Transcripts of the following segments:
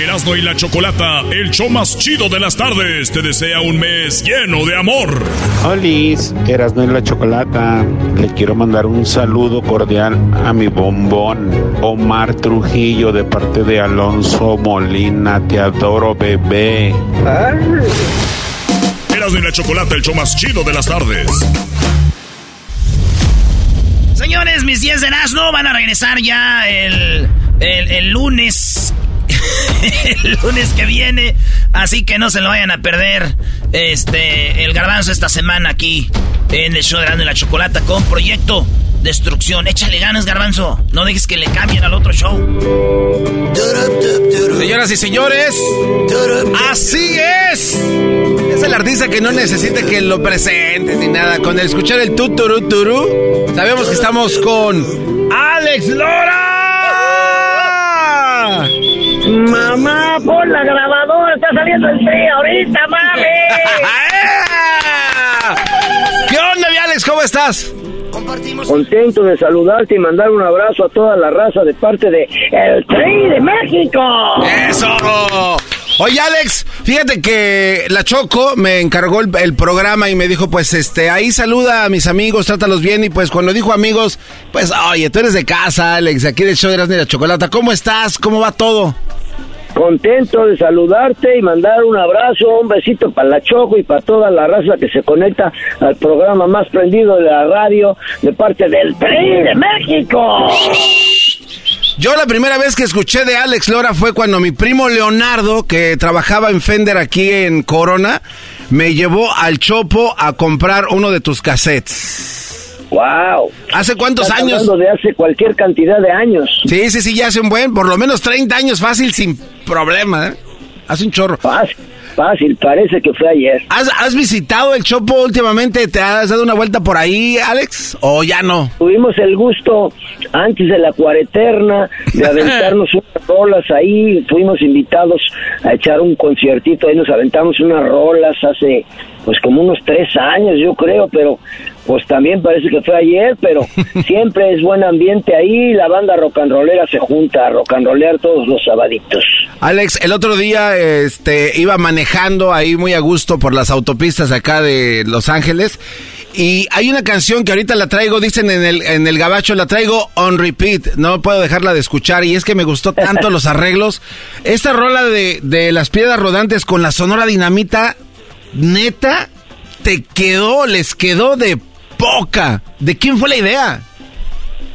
Erasmo y la Chocolata, el show más chido de las tardes, te desea un mes lleno de amor. Olis, Erasmo y la Chocolata, le quiero mandar un saludo cordial a mi bombón Omar Trujillo de parte de Alonso Molina, te adoro bebé. Erasmo y la Chocolata, el show más chido de las tardes. Señores, mis 10 de Erasmo van a regresar ya el, el, el lunes el lunes que viene. Así que no se lo vayan a perder. Este, el garbanzo esta semana aquí en el show de Grande la Chocolata con Proyecto Destrucción. Échale ganas, garbanzo. No dejes que le cambien al otro show. Señoras y señores, así es. Es el artista que no necesita que lo presenten ni nada. Con el escuchar el tuturu turu, sabemos que estamos con Alex Lora. Mamá, pon la grabadora, está saliendo el frío ahorita, mami. ¿Qué onda, mi Alex? ¿Cómo estás? Contento de saludarte y mandar un abrazo a toda la raza de parte de El Tri de México. ¡Eso! Oye, Alex, fíjate que la Choco me encargó el, programa y me dijo, pues, este, ahí saluda a mis amigos, trátalos bien. Y pues cuando dijo amigos, pues, oye, tú eres de casa, Alex, aquí del show de la Chocolata. ¿Cómo estás? ¿Cómo va todo? Contento de saludarte y mandar un abrazo, un besito para la Choco y para toda la raza que se conecta al programa más prendido de la radio de parte del PRI de México. Yo la primera vez que escuché de Alex Lora fue cuando mi primo Leonardo, que trabajaba en Fender aquí en Corona, me llevó al Chopo a comprar uno de tus cassettes. Wow. ¿Hace cuántos Estás años? hablando de hace cualquier cantidad de años. Sí, sí, sí, ya hace un buen, por lo menos 30 años fácil, sin problema, ¿eh? Hace un chorro. Fácil, fácil, parece que fue ayer. ¿Has, has visitado el Chopo últimamente? ¿Te has dado una vuelta por ahí, Alex? ¿O ya no? Tuvimos el gusto antes de la cuareterna de aventarnos unas rolas ahí. Fuimos invitados a echar un conciertito. Ahí nos aventamos unas rolas hace pues como unos tres años yo creo, pero pues también parece que fue ayer, pero siempre es buen ambiente ahí. La banda rock and rollera se junta a rock and rollear todos los sabaditos. Alex, el otro día este, iba manejando ahí muy a gusto por las autopistas acá de Los Ángeles. Y hay una canción que ahorita la traigo, dicen en el, en el gabacho, la traigo on repeat. No puedo dejarla de escuchar. Y es que me gustó tanto los arreglos. Esta rola de, de las piedras rodantes con la sonora dinamita, neta, te quedó, les quedó de poca. ¿De quién fue la idea?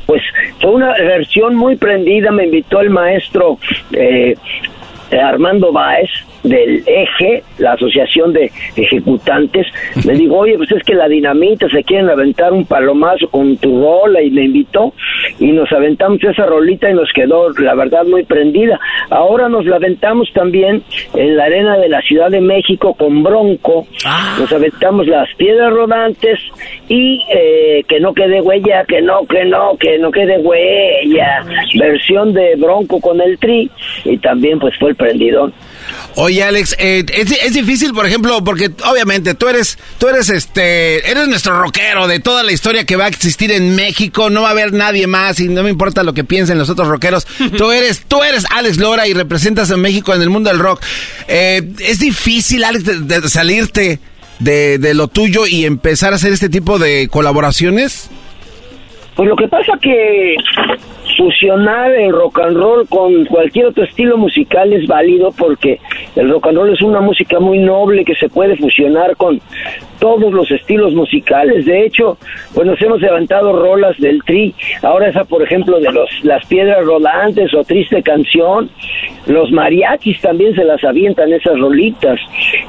Pues fue una versión muy prendida. Me invitó el maestro eh, Armando Báez del eje, la asociación de ejecutantes, le digo, oye, pues es que la dinamita se quieren aventar un palomazo con tu rola y me invitó y nos aventamos esa rolita y nos quedó, la verdad, muy prendida. Ahora nos la aventamos también en la arena de la Ciudad de México con Bronco, nos aventamos las piedras rodantes y eh, que no quede huella, que no, que no, que no quede huella, versión de Bronco con el tri y también pues fue el prendidón. Oye, Alex, eh, es, es, difícil, por ejemplo, porque obviamente tú eres, tú eres este, eres nuestro rockero de toda la historia que va a existir en México. No va a haber nadie más y no me importa lo que piensen los otros rockeros. tú eres, tú eres Alex Lora y representas a México en el mundo del rock. Eh, es difícil, Alex, de, de salirte de, de lo tuyo y empezar a hacer este tipo de colaboraciones. Pues lo que pasa que fusionar el rock and roll con cualquier otro estilo musical es válido porque el rock and roll es una música muy noble que se puede fusionar con todos los estilos musicales. De hecho, pues nos hemos levantado rolas del tri. Ahora esa, por ejemplo, de los las piedras rolantes o triste canción. Los mariachis también se las avientan esas rolitas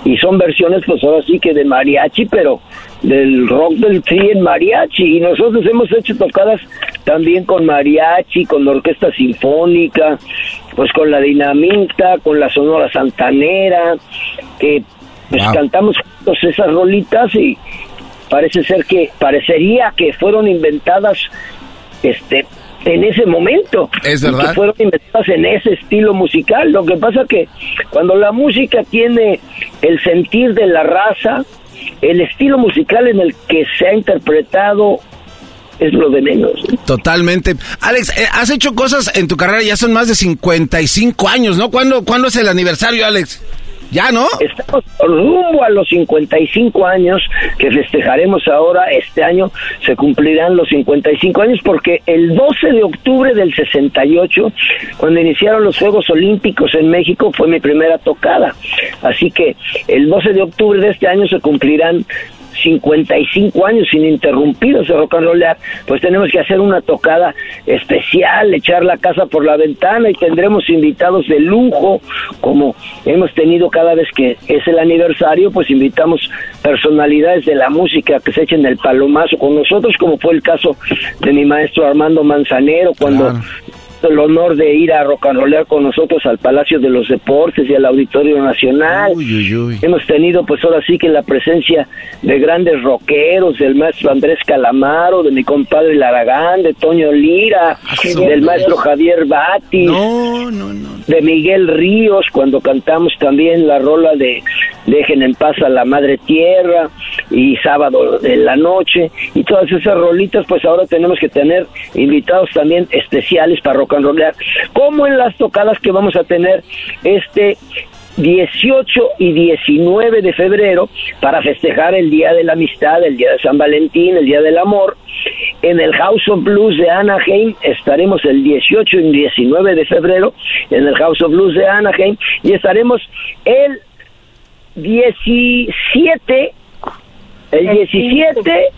y son versiones, pues ahora sí que de mariachi, pero del rock del tri en mariachi y nosotros hemos hecho tocadas también con mariachi, con la orquesta sinfónica, pues con la dinamita, con la sonora santanera, que pues cantamos juntos esas rolitas y parece ser que parecería que fueron inventadas este en ese momento. Es verdad. Que fueron inventadas en ese estilo musical. Lo que pasa que cuando la música tiene el sentir de la raza, el estilo musical en el que se ha interpretado es lo de menos. Totalmente. Alex, eh, has hecho cosas en tu carrera, ya son más de 55 años, ¿no? ¿Cuándo, ¿cuándo es el aniversario, Alex? Ya, ¿no? Estamos rumbo a los 55 años que festejaremos ahora. Este año se cumplirán los 55 años porque el 12 de octubre del 68, cuando iniciaron los Juegos Olímpicos en México, fue mi primera tocada. Así que el 12 de octubre de este año se cumplirán 55 años ininterrumpidos de rock and rollear, pues tenemos que hacer una tocada especial, echar la casa por la ventana y tendremos invitados de lujo, como hemos tenido cada vez que es el aniversario, pues invitamos personalidades de la música que se echen el palomazo con nosotros, como fue el caso de mi maestro Armando Manzanero, cuando el honor de ir a rollear con nosotros al Palacio de los Deportes y al Auditorio Nacional. Hemos tenido pues ahora sí que la presencia de grandes rockeros, del maestro Andrés Calamaro, de mi compadre Laragán, de Toño Lira, ah, del maestro Javier Batis, de Miguel Ríos, cuando cantamos también la rola de Dejen en paz a la Madre Tierra y Sábado en la Noche y todas esas rolitas pues ahora tenemos que tener invitados también especiales para rock como en las tocadas que vamos a tener este 18 y 19 de febrero para festejar el Día de la Amistad, el Día de San Valentín, el Día del Amor. En el House of Blues de Anaheim estaremos el 18 y 19 de febrero en el House of Blues de Anaheim y estaremos el 17 el 17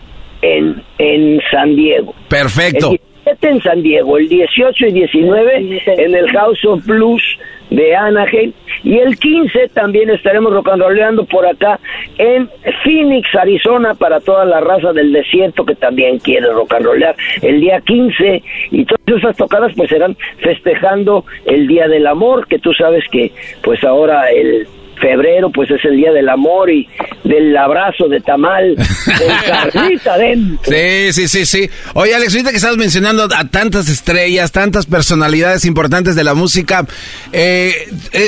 en, en San Diego. Perfecto en San Diego, el 18 y 19 en el House of Blues de Anaheim. Y el 15 también estaremos rocanroleando por acá en Phoenix, Arizona para toda la raza del desierto que también quiere rocanrolear el día 15 y todas esas tocadas pues serán festejando el Día del Amor que tú sabes que pues ahora el febrero pues es el día del amor y del abrazo de tamal carnita dentro. Sí, sí, sí, sí. Oye, Alex, ahorita que estás mencionando a tantas estrellas, tantas personalidades importantes de la música, eh,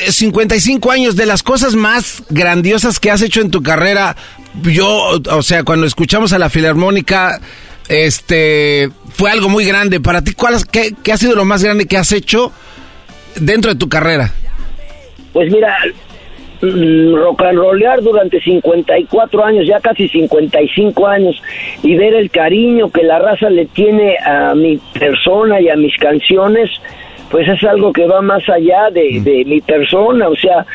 55 eh, años de las cosas más grandiosas que has hecho en tu carrera, yo, o sea, cuando escuchamos a la Filarmónica, este, fue algo muy grande. Para ti, ¿cuál, qué, qué ha sido lo más grande que has hecho dentro de tu carrera? Pues mira, rock and rollear durante 54 años, ya casi 55 años, y ver el cariño que la raza le tiene a mi persona y a mis canciones, pues es algo que va más allá de, mm. de mi persona, o sea,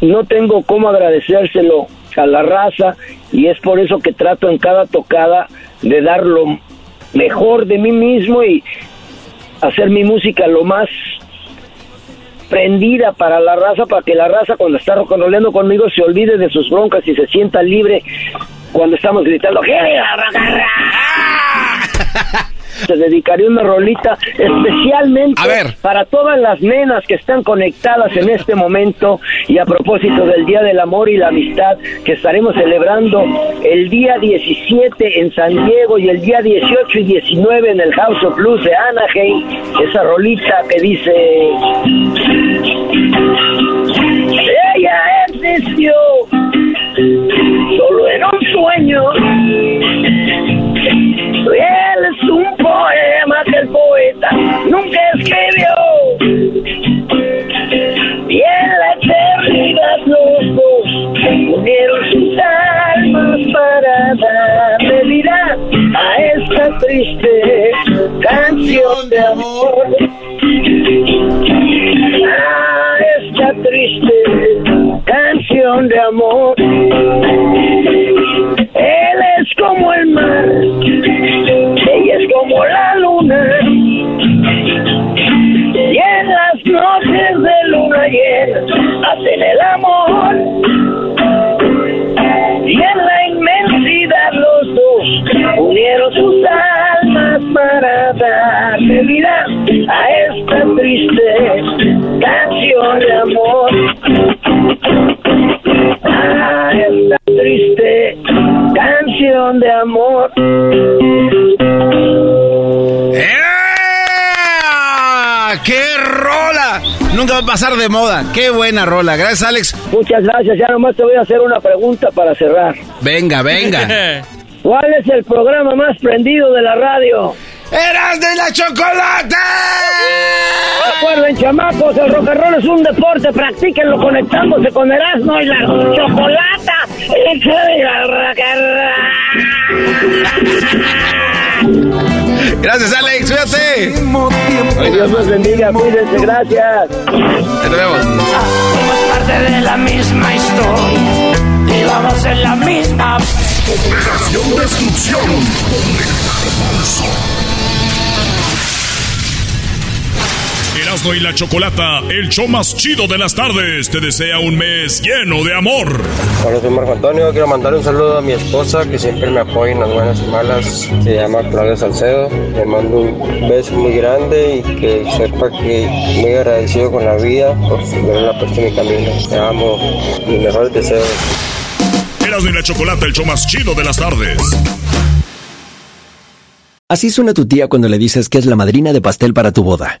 no tengo cómo agradecérselo a la raza y es por eso que trato en cada tocada de dar lo mejor de mí mismo y hacer mi música lo más prendida para la raza, para que la raza cuando está rocanroleando conmigo se olvide de sus broncas y se sienta libre cuando estamos gritando se dedicaría una rolita especialmente para todas las nenas que están conectadas en este momento y a propósito del Día del Amor y la Amistad que estaremos celebrando el día 17 en San Diego y el día 18 y 19 en el House of Blues de Anaheim, esa rolita que dice ella existió solo en un sueño él es un poema que el poeta nunca escribió. Y en la eternidad los dos unieron sus almas para darle vida a esta triste canción de amor. A esta triste canción de amor. Es como el mar, ella es como la luna. Y en las noches de luna llena hacen el amor. Y en la inmensidad los dos unieron sus almas para darle vida a esta triste canción de amor. Amor. ¡Qué rola! Nunca va a pasar de moda. ¡Qué buena rola! Gracias, Alex. Muchas gracias. Ya nomás te voy a hacer una pregunta para cerrar. Venga, venga. ¿Cuál es el programa más prendido de la radio? ¡Eras de la chocolate! Recuerden, chamacos, el rock and roll es un deporte. Practíquenlo conectándose con Erasmo y la chocolata. Gracias, Alex. Cuídate. Que Dios los bendiga. Cuídense. Gracias. Nos vemos. Somos parte de la misma historia y vamos en la misma. Operación Destrucción Erasmo y la Chocolata, el show más chido de las tardes, te desea un mes lleno de amor. Hola, soy Marco Antonio. Quiero mandar un saludo a mi esposa que siempre me apoya en las buenas y malas. Se llama Claudia Salcedo. Le mando un beso muy grande y que sepa que muy agradecido con la vida por haberla puesto en mi camino. Te amo. Mis mejores deseos. Erasmo y la Chocolata, el show más chido de las tardes. Así suena tu tía cuando le dices que es la madrina de pastel para tu boda.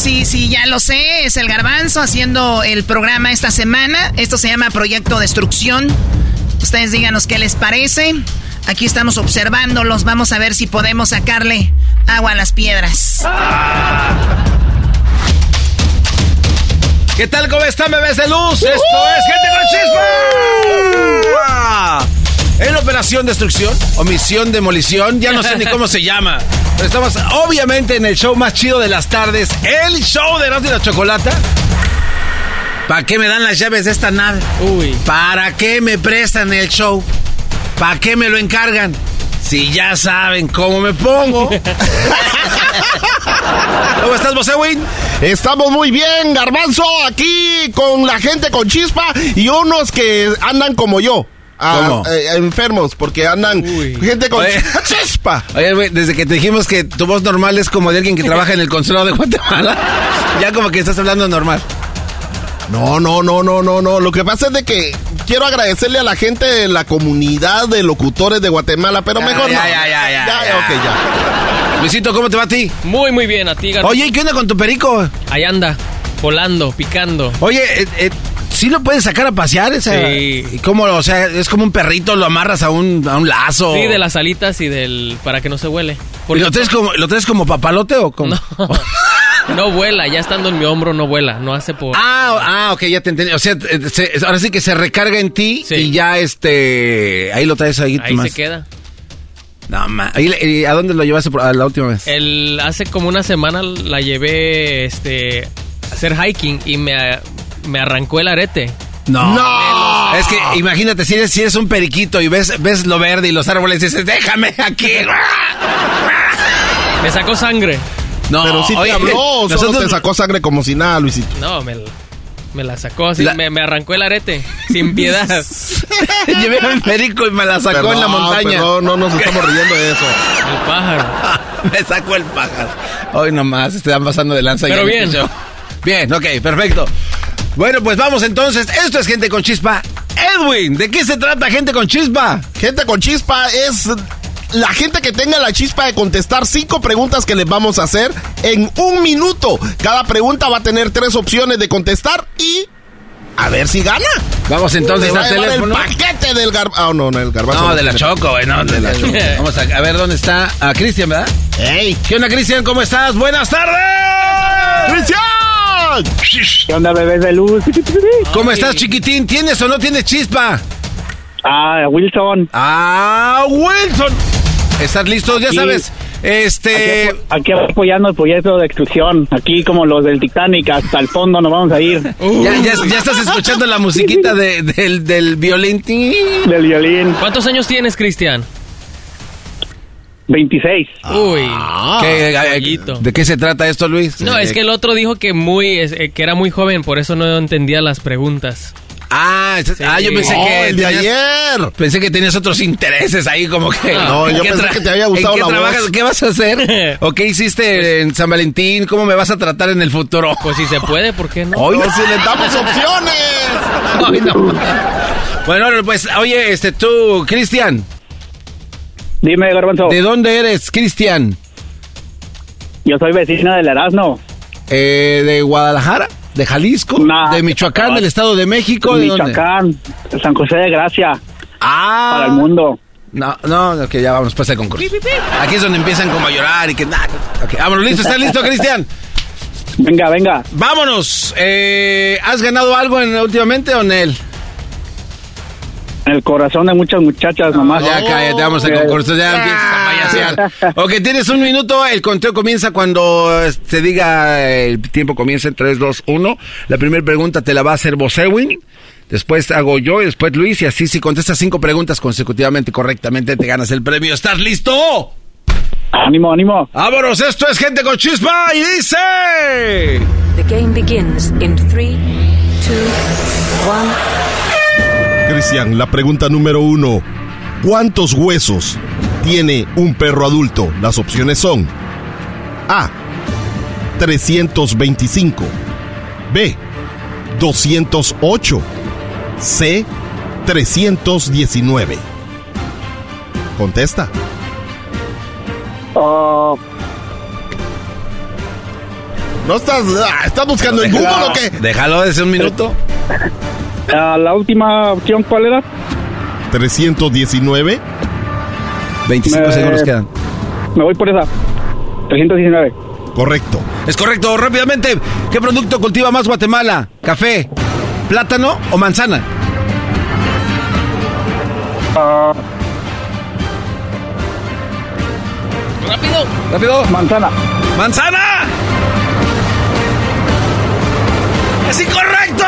Sí, sí, ya lo sé. Es el garbanzo haciendo el programa esta semana. Esto se llama Proyecto Destrucción. Ustedes díganos qué les parece. Aquí estamos observándolos. Vamos a ver si podemos sacarle agua a las piedras. ¿Qué tal? ¿Cómo están, bebés de luz? Esto es Gente con Chispa. En Operación Destrucción o Misión Demolición, ya no sé ni cómo se llama. Pero estamos obviamente en el show más chido de las tardes, el show de Erasmo y la Chocolata. ¿Para qué me dan las llaves de esta nave? Uy. ¿Para qué me prestan el show? ¿Para qué me lo encargan? Si ya saben cómo me pongo. ¿Cómo estás, Bosewin? Estamos muy bien, Garbanzo, aquí con la gente con chispa y unos que andan como yo. Ah, ¿Cómo? eh, enfermos, porque andan gente con Oye. chispa. Oye, güey, desde que te dijimos que tu voz normal es como de alguien que trabaja en el consulado de Guatemala, ya como que estás hablando normal. No, no, no, no, no, no. Lo que pasa es de que quiero agradecerle a la gente de la comunidad de locutores de Guatemala, pero Ya, mejor ya, no. ya, ya, ya, ya, ya. ok, ya. Luisito, ¿cómo te va a ti? Muy, muy bien, a ti, Garbanzo. Oye, ¿y qué onda con tu perico? Ahí anda, volando, picando. Oye, eh, eh, ¿sí lo puedes sacar a pasear? Esa, Sí. ¿Y ¿Cómo? O sea, es como un perrito, lo amarras a un, a un lazo. Sí, de las alitas y del... para que no se huele. ¿Y lo traes como, lo traes como papalote o como? No vuela, ya estando en mi hombro no vuela, no hace por... Ah, ah, ok, ya te entendí. O sea, eh, se- ahora sí que se recarga en ti Sí. y ya este. Ahí lo traes ahí. Ahí más. se queda. No, ma. Y ¿A dónde lo llevaste por- la última vez? El, hace como una semana la llevé este, a hacer hiking y me, me arrancó el arete. No. Es que imagínate, si eres, si eres un periquito y ves, ves lo verde y los árboles y dices, déjame aquí. Me sacó sangre. No, Pero sí te oye, habló, o solo nosotros- te sacó sangre como si nada, Luisito. No, me, Me la sacó así, La- me, me arrancó el arete, sin piedad. Llevé a mi médico y me la sacó en la montaña. perdón, no nos estamos riendo de eso. El pájaro. me sacó el pájaro. Hoy nomás, están pasando de lanza. Pero en bien. Bien, ok, perfecto. Bueno, pues vamos entonces. Esto es Gente con Chispa. Edwin, ¿de qué se trata Gente con Chispa? Gente con chispa es la gente que tenga la chispa de contestar cinco preguntas que les vamos a hacer en un minuto. Cada pregunta va a tener tres opciones de contestar y a ver si gana. Vamos entonces al teléfono. El paquete del garbanzo. Ah, no, no, el garbanzo. No, de la Choco, güey, no, de la Choco. Vamos a, a ver dónde está a Cristian, ¿verdad? ¡Ey! ¿Qué onda, Cristian? ¿Cómo estás? ¡Buenas tardes! ¡Cristian! ¿Qué onda, bebés de luz? ¿Cómo estás, chiquitín? ¿Tienes o no tienes chispa? Ah, Wilson. Ah, Wilson. ¿Estás listo? Ya sabes. Este. Aquí, aquí apoyando el proyecto de extrusión. Aquí como los del Titanic, hasta el fondo nos vamos a ir. Ya, ya- ya estás escuchando la musiquita de- del, del violín. Del violín. ¿Cuántos años tienes, Cristian? 26. Uy, ¿Qué- caballito. ¿De qué se trata esto, Luis? No, es que el otro dijo que muy eh, que era muy joven, por eso no entendía las preguntas. Ah, ah, yo pensé Oh, que. el de tenías- ayer. Pensé que tenías otros intereses ahí, como que. No, ¿en yo pensé que te había gustado ¿en qué la voz. trabajas? ¿Qué vas a hacer? ¿O qué hiciste en San Valentín? ¿Cómo me vas a tratar en el futuro? Pues si se puede, ¿por qué no? Hoy Pero si les damos opciones. No. Bueno, pues, oye, este, tú, Cristian, Dime, Garbanzo. ¿de dónde eres, Cristian? Yo soy vecino del Erasmo. Eh, ¿De Guadalajara? ¿De Jalisco? Nah. ¿De Michoacán? ¿Del Estado de México? ¿De dónde? Michoacán. San José de Gracia. Ah. Para el mundo. No, no, que ya vamos, pasa el concurso. Aquí es donde empiezan como a llorar y que nada. Ok, vámonos, listo, ¿estás listo, Cristian? Venga, venga. Vámonos. Eh, ¿Has ganado algo en, últimamente o en él? El corazón de muchas muchachas nomás. Ya cállate, vamos al concurso, ya empiezas a payasear. Ok, tienes un minuto, el conteo comienza cuando eh, te diga el tiempo comienza en 3, 2, 1. La primera pregunta te la va a hacer Bosewin, después hago yo y después Luis y así si contestas cinco preguntas consecutivamente correctamente te ganas el premio. ¿Estás listo? Ánimo, ánimo. Vámonos, esto es Gente con Chispa y dice... The game begins in three, two, one. Cristian, la pregunta número uno. ¿Cuántos huesos tiene un perro adulto? Las opciones son A. 325. B. 208. C. 319. Contesta. Oh, ¿No estás, ah, estás buscando en Google o qué? Déjalo desde un minuto. La última opción, ¿cuál era? 319. 25 Me- segundos quedan. Me voy por esa. 319. Correcto. Es correcto, rápidamente. ¿Qué producto cultiva más Guatemala? ¿Café, plátano o manzana? Ah, ¡Rápido! Rápido. manzana. ¡Manzana! ¡Es incorrecto!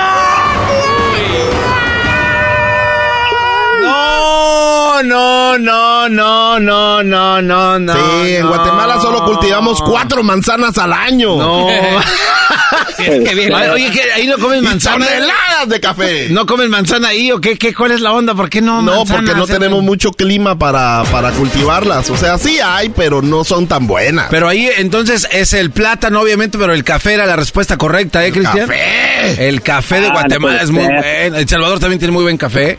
No, no, no, no, no, no, no, no. Sí, en no. Guatemala solo cultivamos cuatro manzanas al año. No. Sí, es que bien. Oye, ¿qué? ¿ahí no comen manzana? toneladas de café. ¿No comen manzana ahí o qué? qué ¿Cuál es la onda? ¿Por qué no No, manzana? porque no tenemos mucho clima para, para cultivarlas. O sea, sí hay, pero no son tan buenas. Pero ahí entonces es el plátano, obviamente, pero el café era la respuesta correcta, ¿eh, Cristian? ¡Café! El café de Ah, no Guatemala es muy bueno. El Salvador también tiene muy buen café.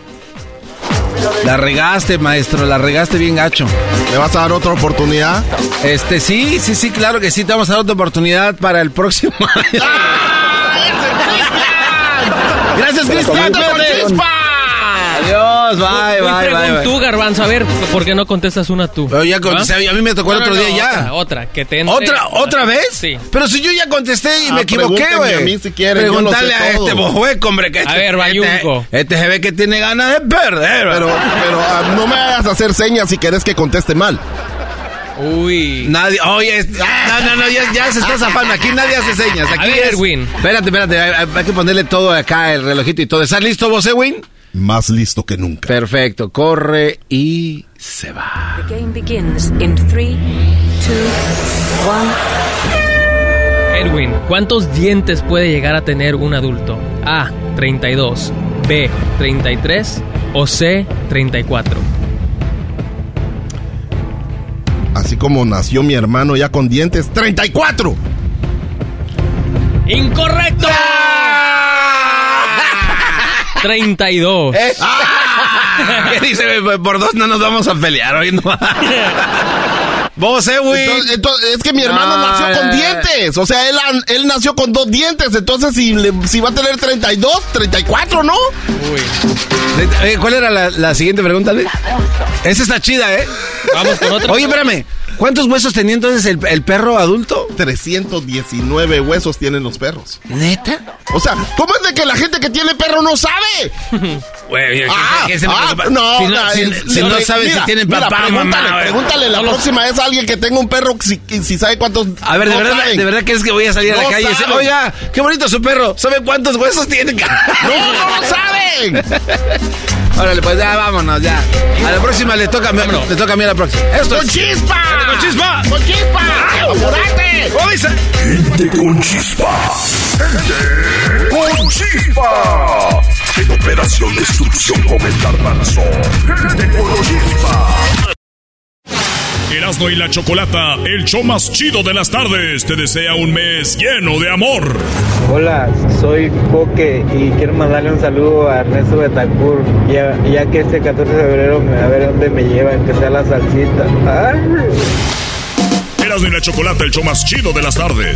La regaste, maestro, la regaste bien gacho. ¿Me vas a dar otra oportunidad? Este, sí, sí, sí, claro que sí, te vamos a dar otra oportunidad para el próximo año. Gracias, Cristian. Con cuídate. Adiós, bye, Muy bye, bye, bye. tú, Garbanzo. A ver, ¿por qué no contestas una tú? Pero ya contesté, ¿Ah? a mí me tocó el No, otro no, día no, ya. Otra, otra, que te entre- ¿Otra, ¿Otra vez? Sí. Pero si yo ya contesté y Ah, me equivoqué, güey. a mí si lo Preguntarle a todo. este bojueco, hombre. Que A este, ver, Bayunco. Este, este se ve que tiene ganas de perder, Pero, pero... ah, no me hagas hacer señas si querés que conteste mal. Uy. Nadie, oye, es- no, no, no, ya, ya se está zafando. Aquí nadie hace señas. Aquí A ver, es- Erwin. Espérate, espérate. Hay, hay que ponerle todo acá, el relojito y todo. ¿Estás listo vos, Edwin? Más listo que nunca. Perfecto. Corre y se va. The game begins in three, two, one. Edwin, ¿cuántos dientes puede llegar a tener un adulto? A, 32, B, 33 o C, 34. Así como nació mi hermano ya con dientes, 34. ¡Incorrecto! 32. ¿Qué dice? Por dos no nos vamos a pelear hoy, no. Vos, eh, güey. Entonces, entonces, es que mi hermano No, nació con eh. dientes. O sea, él, él nació con dos dientes. Entonces, si, le- si va a tener 32, 34, ¿no? Eh, ¿Cuál era la, la siguiente pregunta? Luis? Esa está chida, ¿eh? Vamos con otra. Oye, espérame. ¿Cuántos huesos tenía entonces el, el perro adulto? 319 huesos tienen los perros. ¿Neta? O sea, ¿cómo es de que la gente que tiene perro no sabe? Güey, ¿qué- Ah, qué se me ah, no, Si no- no, si- en- si no mira, saben si tienen mira, papá, pregúntale, mamá, Pregúntale la no próxima vez a alguien que tenga un perro si, si sabe cuántos. A ver, de no verdad, saben. de verdad que es que voy a salir a la No calle y decir, oiga, qué bonito su perro. ¿Sabe cuántos huesos tiene? No, no lo saben. Órale, pues ya vámonos, ya. A la próxima le toca, a mí- le toca a mí a la próxima. Esto ¡Con es- chispa! ¡Con chispa! ¡Con chispa! ¡Apurate! ¿Cómo dice? Gente con chispa. Gente con chispa. En operación destrucción con el garbanzo. Gente con chispa. Erasmo y la Chocolata, el show más chido de las tardes, te desea un mes lleno de amor. Hola, soy Coque y quiero mandarle un saludo a Ernesto Betancourt, ya, ya que este 14 de febrero a ver dónde me llevan, que sea la salsita. Erasmo y la Chocolata, el show más chido de las tardes.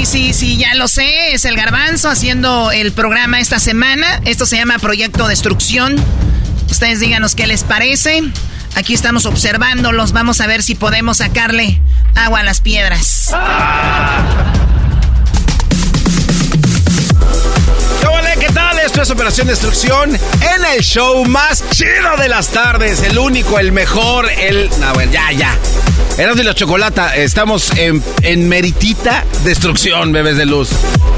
Sí, sí, sí, ya lo sé. Es el garbanzo haciendo el programa esta semana. Esto se llama Proyecto Destrucción. Ustedes díganos qué les parece. Aquí estamos observándolos. Vamos a ver si podemos sacarle agua a las piedras. ¿Qué ole? ¿Qué tal? Esto es Operación Destrucción en el show más chido de las tardes. El único, el mejor, el... No, bueno, ya, ya. Eras de la Chocolata. Estamos en, en meritita destrucción, bebés de luz.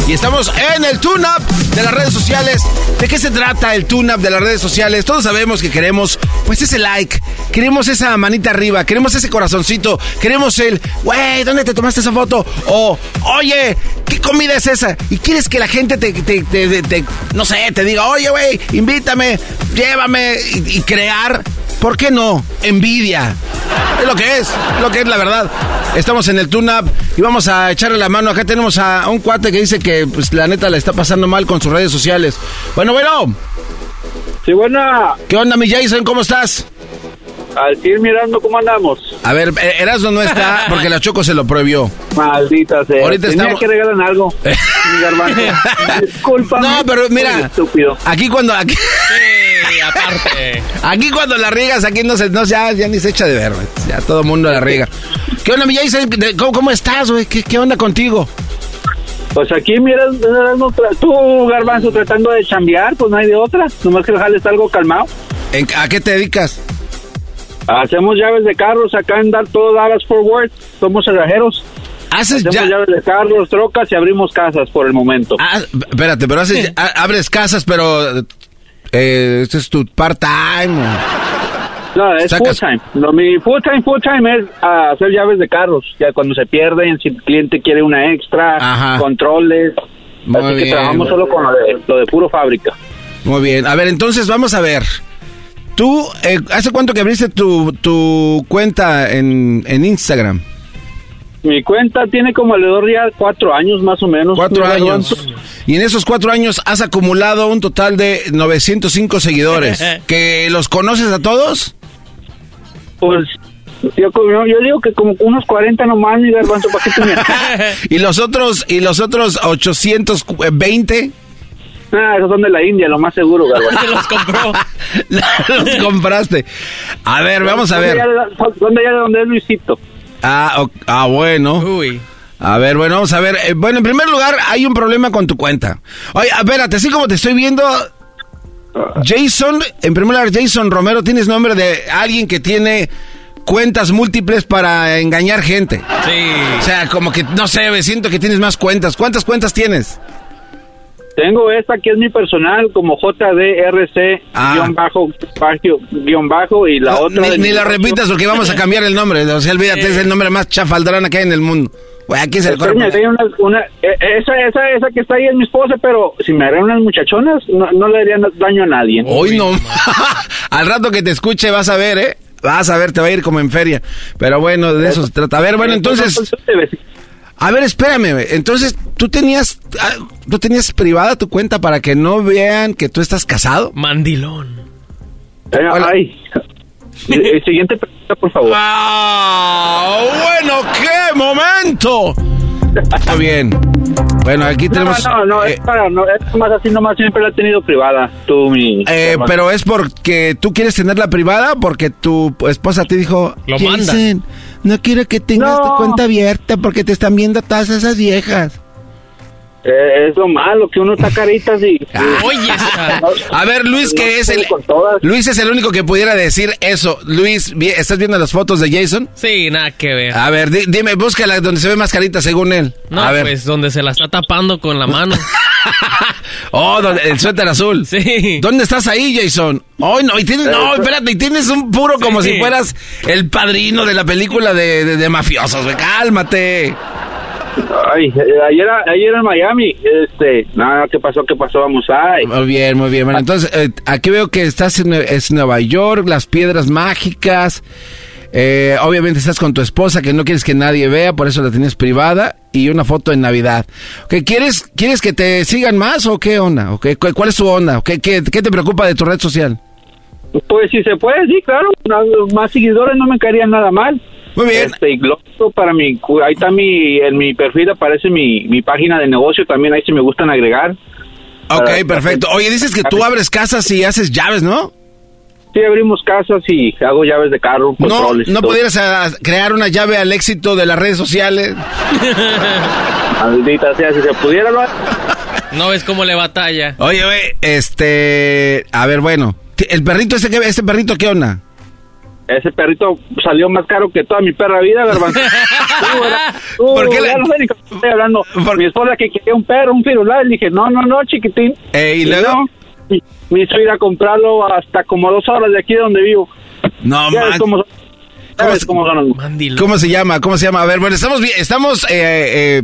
Y estamos en el tune-up de las redes sociales. ¿De qué se trata el tune-up de las redes sociales? Todos sabemos que queremos, pues, ese like. Queremos esa manita arriba. Queremos ese corazoncito. Queremos el, güey, ¿dónde te tomaste esa foto? O, oye, ¿qué comida es esa? Y quieres que la gente te, te- te- te- te- no sé, te diga, oye, güey, invítame, llévame y, y crear, ¿por qué no? Envidia. Es lo que es, es lo que es la verdad. Estamos en el tune-up y vamos a echarle la mano. Acá tenemos a un cuate que dice que, pues, la neta le está pasando mal con sus redes sociales. Bueno, bueno. Sí, buena. ¿Qué onda, mi Jason? ¿Cómo estás? Al fin mirando cómo andamos. A ver, eh, Erasmo no está porque la Choco se lo prohibió. Maldita sea. Ahorita Tenía estamos- que regalan algo. Mi garbanzo. Disculpa. No, pero mira, Estúpido. aquí cuando aquí, Sí, aparte. aquí cuando la riegas, aquí no se, no, ya, ya ni se echa de ver, güey. ya todo el mundo la riega. ¿Qué onda, mi ¿Cómo, cómo estás, güey? ¿Qué, ¿Qué onda contigo? Pues aquí mira, tú, garbanzo, tratando de chambear, pues no hay de otra. Nomás que dejarles algo calmado. ¿En- ¿A qué te dedicas? Hacemos llaves de carros acá en Dar todo Dallas Forward. Somos cerrajeros. Haces Hacemos ya- llaves de carros, trocas y abrimos casas por el momento. Ah, espérate, pero haces, abres casas, pero eh, este es tu part-time. No, es Sacas- full time. No, mi full time, full time es hacer llaves de carros. Ya cuando se pierden, si el cliente quiere una extra, Ajá. controles. Muy Así que trabajamos solo con lo de, lo de puro fábrica. Muy bien. A ver, entonces vamos a ver. Tú, eh, ¿hace cuánto que abriste tu, tu cuenta en, en Instagram? Mi cuenta tiene como alrededor ya cuatro años más o menos. Cuatro años. Y en esos cuatro años has acumulado un total de 905 seguidores. ¿Que los conoces a todos? Pues yo, yo digo que como unos 40 nomás, mi garbanzo, ¿para qué? ¿Y los otros, y los otros 820? Ah, esos son de la India, lo más seguro, garbanzo. los compró. los compraste. A ver, vamos a ver. de allá de- Son de allá de donde es Luisito. Ah, o- ah, bueno. Uy. A ver, bueno, vamos a ver. Eh, bueno, en primer lugar, hay un problema con tu cuenta. Oye, espérate, así como te estoy viendo, Jason, en primer lugar, Jason Romero, tienes nombre de alguien que tiene cuentas múltiples para engañar gente. Sí. O sea, como que, no sé, siento que tienes más cuentas. ¿Cuántas cuentas tienes? Tengo esta que es mi personal como JDRC Ah. guion bajo guion bajo y la otra Ni, ni negocio- repitas porque vamos a cambiar el nombre. O sea, olvídate, es el nombre más chafaldrana que hay en el mundo. Güey, aquí se le corre. Una, una- eh, esa, esa, esa que está ahí es mi esposa, pero si me agarran unas muchachonas, no, no le harían daño a nadie. Hoy no. Al rato que te escuche vas a ver, ¿eh? Vas a ver, te va a ir como en feria. Pero bueno, de eso se trata. A ver, bueno, entonces... A ver, espérame. Entonces, ¿tú tenías, ah, ¿tú tenías privada tu cuenta para que no vean que tú estás casado? Mandilón. Eh, ay. Siguiente pregunta, por favor. ¡Ah! Bueno, qué momento. Muy bien. Bueno, aquí No, tenemos... no, no, es para, no, es más así nomás, siempre la he tenido privada, tú, mi... Eh, pero es porque tú quieres tenerla privada porque tu esposa te dijo Lo "Jason, no quiero que tengas tu cuenta abierta porque te están viendo todas esas viejas. Eh, es lo malo, que uno está caritas y... Oye, esa- A ver, Luis, que es el Luis es el único que pudiera decir eso. Luis, vi- ¿estás viendo las fotos de Jason? Sí, nada que ver. A ver, di- dime, búscala donde se ve más carita según él. No, a ver. pues donde se la está tapando con la mano. Oh, donde- el suéter azul. Sí. ¿Dónde estás ahí, Jason? Ay, no, y tienes, no, espérate, y tienes un puro como Sí. si fueras el padrino de la película de, de- de mafiosos, güey. Cálmate. Ay, eh, ayer, ayer en Miami, este, nada, ¿qué pasó? ¿Qué pasó? Vamos a... Muy bien, muy bien. Bueno, entonces, eh, aquí veo que estás en es Nueva York, las piedras mágicas. Eh, obviamente estás con tu esposa que no quieres que nadie vea, por eso la tienes privada. Y una foto en Navidad. ¿Qué quieres, ¿Quieres que te sigan más o qué onda? ¿O qué- cu- ¿Cuál es tu onda? ¿Qué, qué, qué te preocupa de tu red social? Pues si se puede, sí, claro, más seguidores no me caerían nada mal. Muy bien. Este, y para mi, cu- ahí está mi, en mi perfil aparece mi, mi página de negocio también, ahí si me gustan agregar. Ok, Para- perfecto. Oye, dices que tú abres casas y haces llaves, ¿no? Sí, abrimos casas y hago llaves de carro, No, controles. no todo. pudieras ah, crear una llave al éxito de las redes sociales. Maldita sea, si se pudiera lo. No ves cómo le batalla. Oye, oye, este, a ver, bueno, el perrito ese, que- ese perrito, ¿qué onda? Ese perrito salió más caro que toda mi perra vida, garbanzo. ¿Por qué la- no sé ni cómo estoy hablando. Mi esposa que quería un perro, un firulais, le dije, no, no, no, chiquitín. Eh, ¿y luego? no, y me hizo ir a comprarlo hasta como dos horas de aquí de donde vivo. No, man. cómo cómo son los- ¿Cómo se llama? ¿Cómo se llama? A ver, bueno, estamos, estamos eh, eh,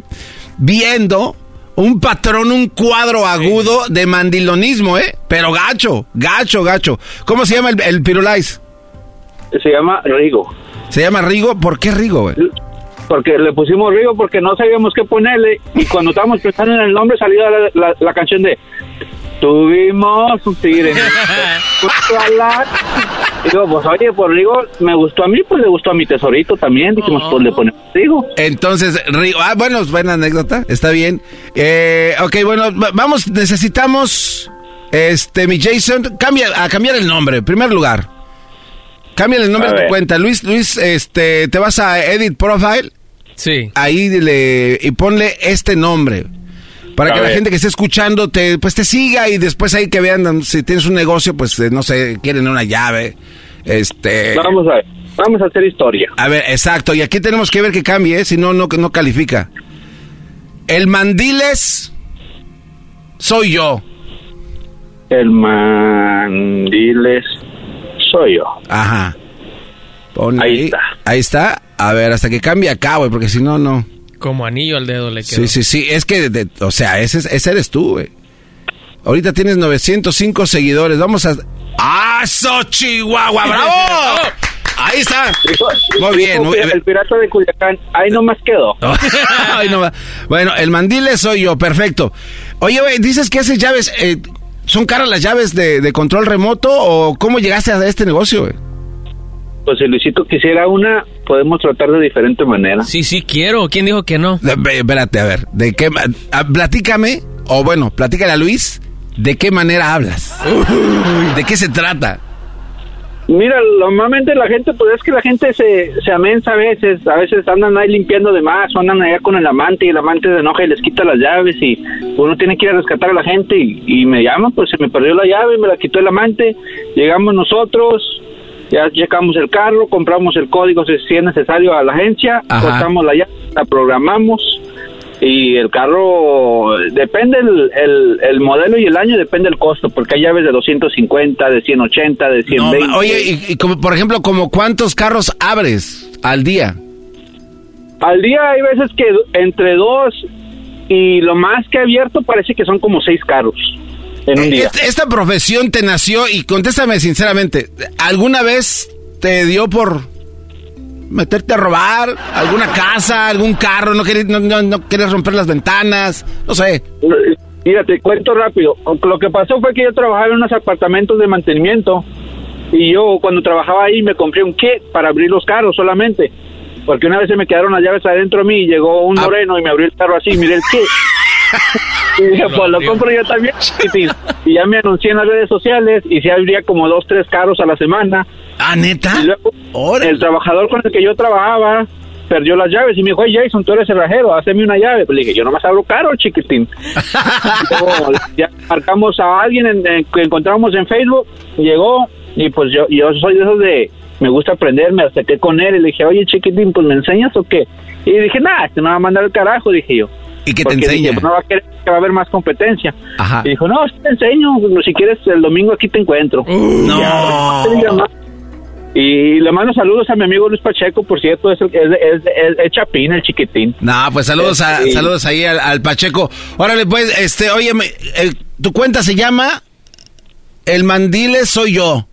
viendo un patrón, un cuadro agudo de mandilonismo, ¿eh? Pero gacho, gacho, gacho. ¿Cómo se llama el, el pirulais? Se llama Rigo. ¿Se llama Rigo? ¿Por qué Rigo, güey? Porque le pusimos Rigo porque no sabíamos qué ponerle. Y cuando estábamos pensando en el nombre salía la, la- la canción de Tuvimos un tigre. Digo, pues oye, por Rigo me gustó a mí, pues le gustó a mi tesorito también. Dijimos, pues le ponemos Rigo. Entonces, Rigo, ah, bueno, buena anécdota, está bien. Eh, ok, bueno, va- vamos, necesitamos, este, mi Jason, cambia, a cambiar el nombre, en primer lugar. Cambia el nombre A de tu ver. cuenta. Luis, Luis, este, te vas a Edit Profile. Sí. Ahí le, y ponle este nombre. Para A que la gente que esté escuchando te, pues te siga y después ahí que vean si tienes un negocio, pues eh, no sé, quieren una llave. Este. Vamos a ver, vamos a hacer historia. A ver, exacto. Y aquí tenemos que ver que cambie, ¿eh? si no, no, no califica. El mandiles soy yo. El mandiles soy yo. Ajá. Ponle Ahí está. Ahí está. A ver, hasta que cambie acá, güey, porque si no, no. Como anillo al dedo le quedó. Sí, sí, sí. Es que, de- o sea, ese, es- ese eres tú, güey. Ahorita tienes 905 seguidores. Vamos a... ¡Ah, eso, Chihuahua! ¡Bravo! Ahí está. Muy bien. Muy El pirata de Culiacán, ahí nomás quedó. Bueno, el mandile soy yo, perfecto. Oye, güey, dices que haces llaves. eh, ¿Son caras las llaves de, de control remoto o cómo llegaste a este negocio, güey? Pues si Luisito quisiera una, podemos tratar de diferente manera. Sí, sí, quiero. ¿Quién dijo que no? Espérate, a ver, ¿de qué? ma- ah, platícame, o bueno, platícale a Luis, ¿de qué manera hablas? ¿De qué se trata? Mira, normalmente la gente, pues es que la gente se, se amensa a veces, a veces andan ahí limpiando de más, o andan allá con el amante y el amante se enoja y les quita las llaves y uno tiene que ir a rescatar a la gente y, y me llaman, pues se me perdió la llave, me la quitó el amante, llegamos nosotros, ya checamos el carro, compramos el código si es necesario a la agencia, cortamos la llave, la programamos y el carro depende el, el, el modelo y el año depende el costo porque hay llaves de 250 de 180 de No, 120 ma- oye, y, y como, por ejemplo, como ¿cuántos carros abres al día? Al día hay veces que entre dos y lo más que he abierto parece que son como seis carros en un día. Esta, esta profesión te nació, y contéstame sinceramente, ¿alguna vez te dio por meterte a robar alguna casa, algún carro, no querías, no, no- no querías romper las ventanas, no sé? Mira, te cuento rápido. Lo que pasó fue que yo trabajaba en unos apartamentos de mantenimiento y yo cuando trabajaba ahí me compré un kit para abrir los carros solamente. Porque una vez se me quedaron las llaves adentro de mí y llegó un moreno y me abrió el carro así, miré el kit. Y dije, pues lo compro yo también. Y ya me anuncié en las redes sociales y se abría como dos, tres carros a la semana. ¿Ah, neta? Y luego el trabajador con el que yo trabajaba perdió las llaves y me dijo, hey Jason, tú eres cerrajero, hazme una llave. Pues le dije, yo nomás abro caro, chiquitín. Luego ya marcamos a alguien en- en- que encontramos en Facebook, llegó y pues yo, yo soy de esos de, me gusta aprender, me acerqué con él y le dije, oye chiquitín, pues me enseñas o qué? Y dije, nada, este me va a mandar el carajo, dije yo. ¿Y qué te dije, enseña? "Pues no va a querer que va a haber más competencia. Ajá. Y dijo, no, te enseño, si quieres el domingo aquí te encuentro. no. Ya, no te. Y le mando saludos a mi amigo Luis Pacheco, por cierto, es, el- es, es, es- es Chapín, el chiquitín. No, pues saludos a, Sí. saludos ahí al, al Pacheco. Órale, pues, este, oye, tu cuenta se llama El Mandile Soy Yo.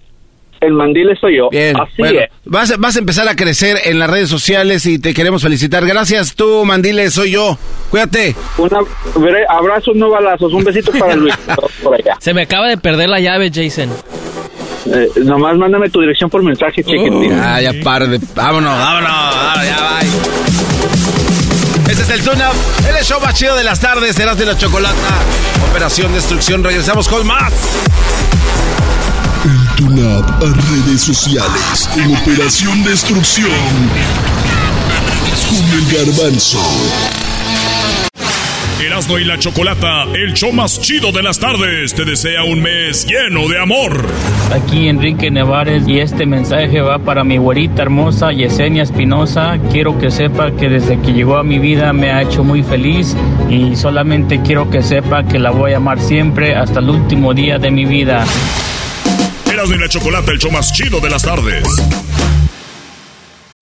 El Mandile Soy Yo. Bien, Así bueno, es. Vas, a- vas a empezar a crecer en las redes sociales y te queremos felicitar. Gracias, tú, Mandile Soy Yo. Cuídate. Una, veré, abrazos, no balazos. Un besito para Luis. por allá. Se me acaba de perder la llave, Jason. Eh, nomás mándame tu dirección por mensaje, chiquitín. Ah, ya par de... Vámonos, vámonos, vámonos, ya va. Este es el tune-up, el show más chido de las tardes, serás de la chocolata. Operación Destrucción, regresamos con más. El Tunab a redes sociales en Operación Destrucción. Con el garbanzo. Erasmo y la Chocolata, el show más chido de las tardes, te desea un mes lleno de amor. Aquí Enrique Nevares y este mensaje va para mi güerita hermosa Yesenia Espinosa. Quiero que sepa que desde que llegó a mi vida me ha hecho muy feliz y solamente quiero que sepa que la voy a amar siempre hasta el último día de mi vida. Erasmo y la Chocolata, el show más chido de las tardes.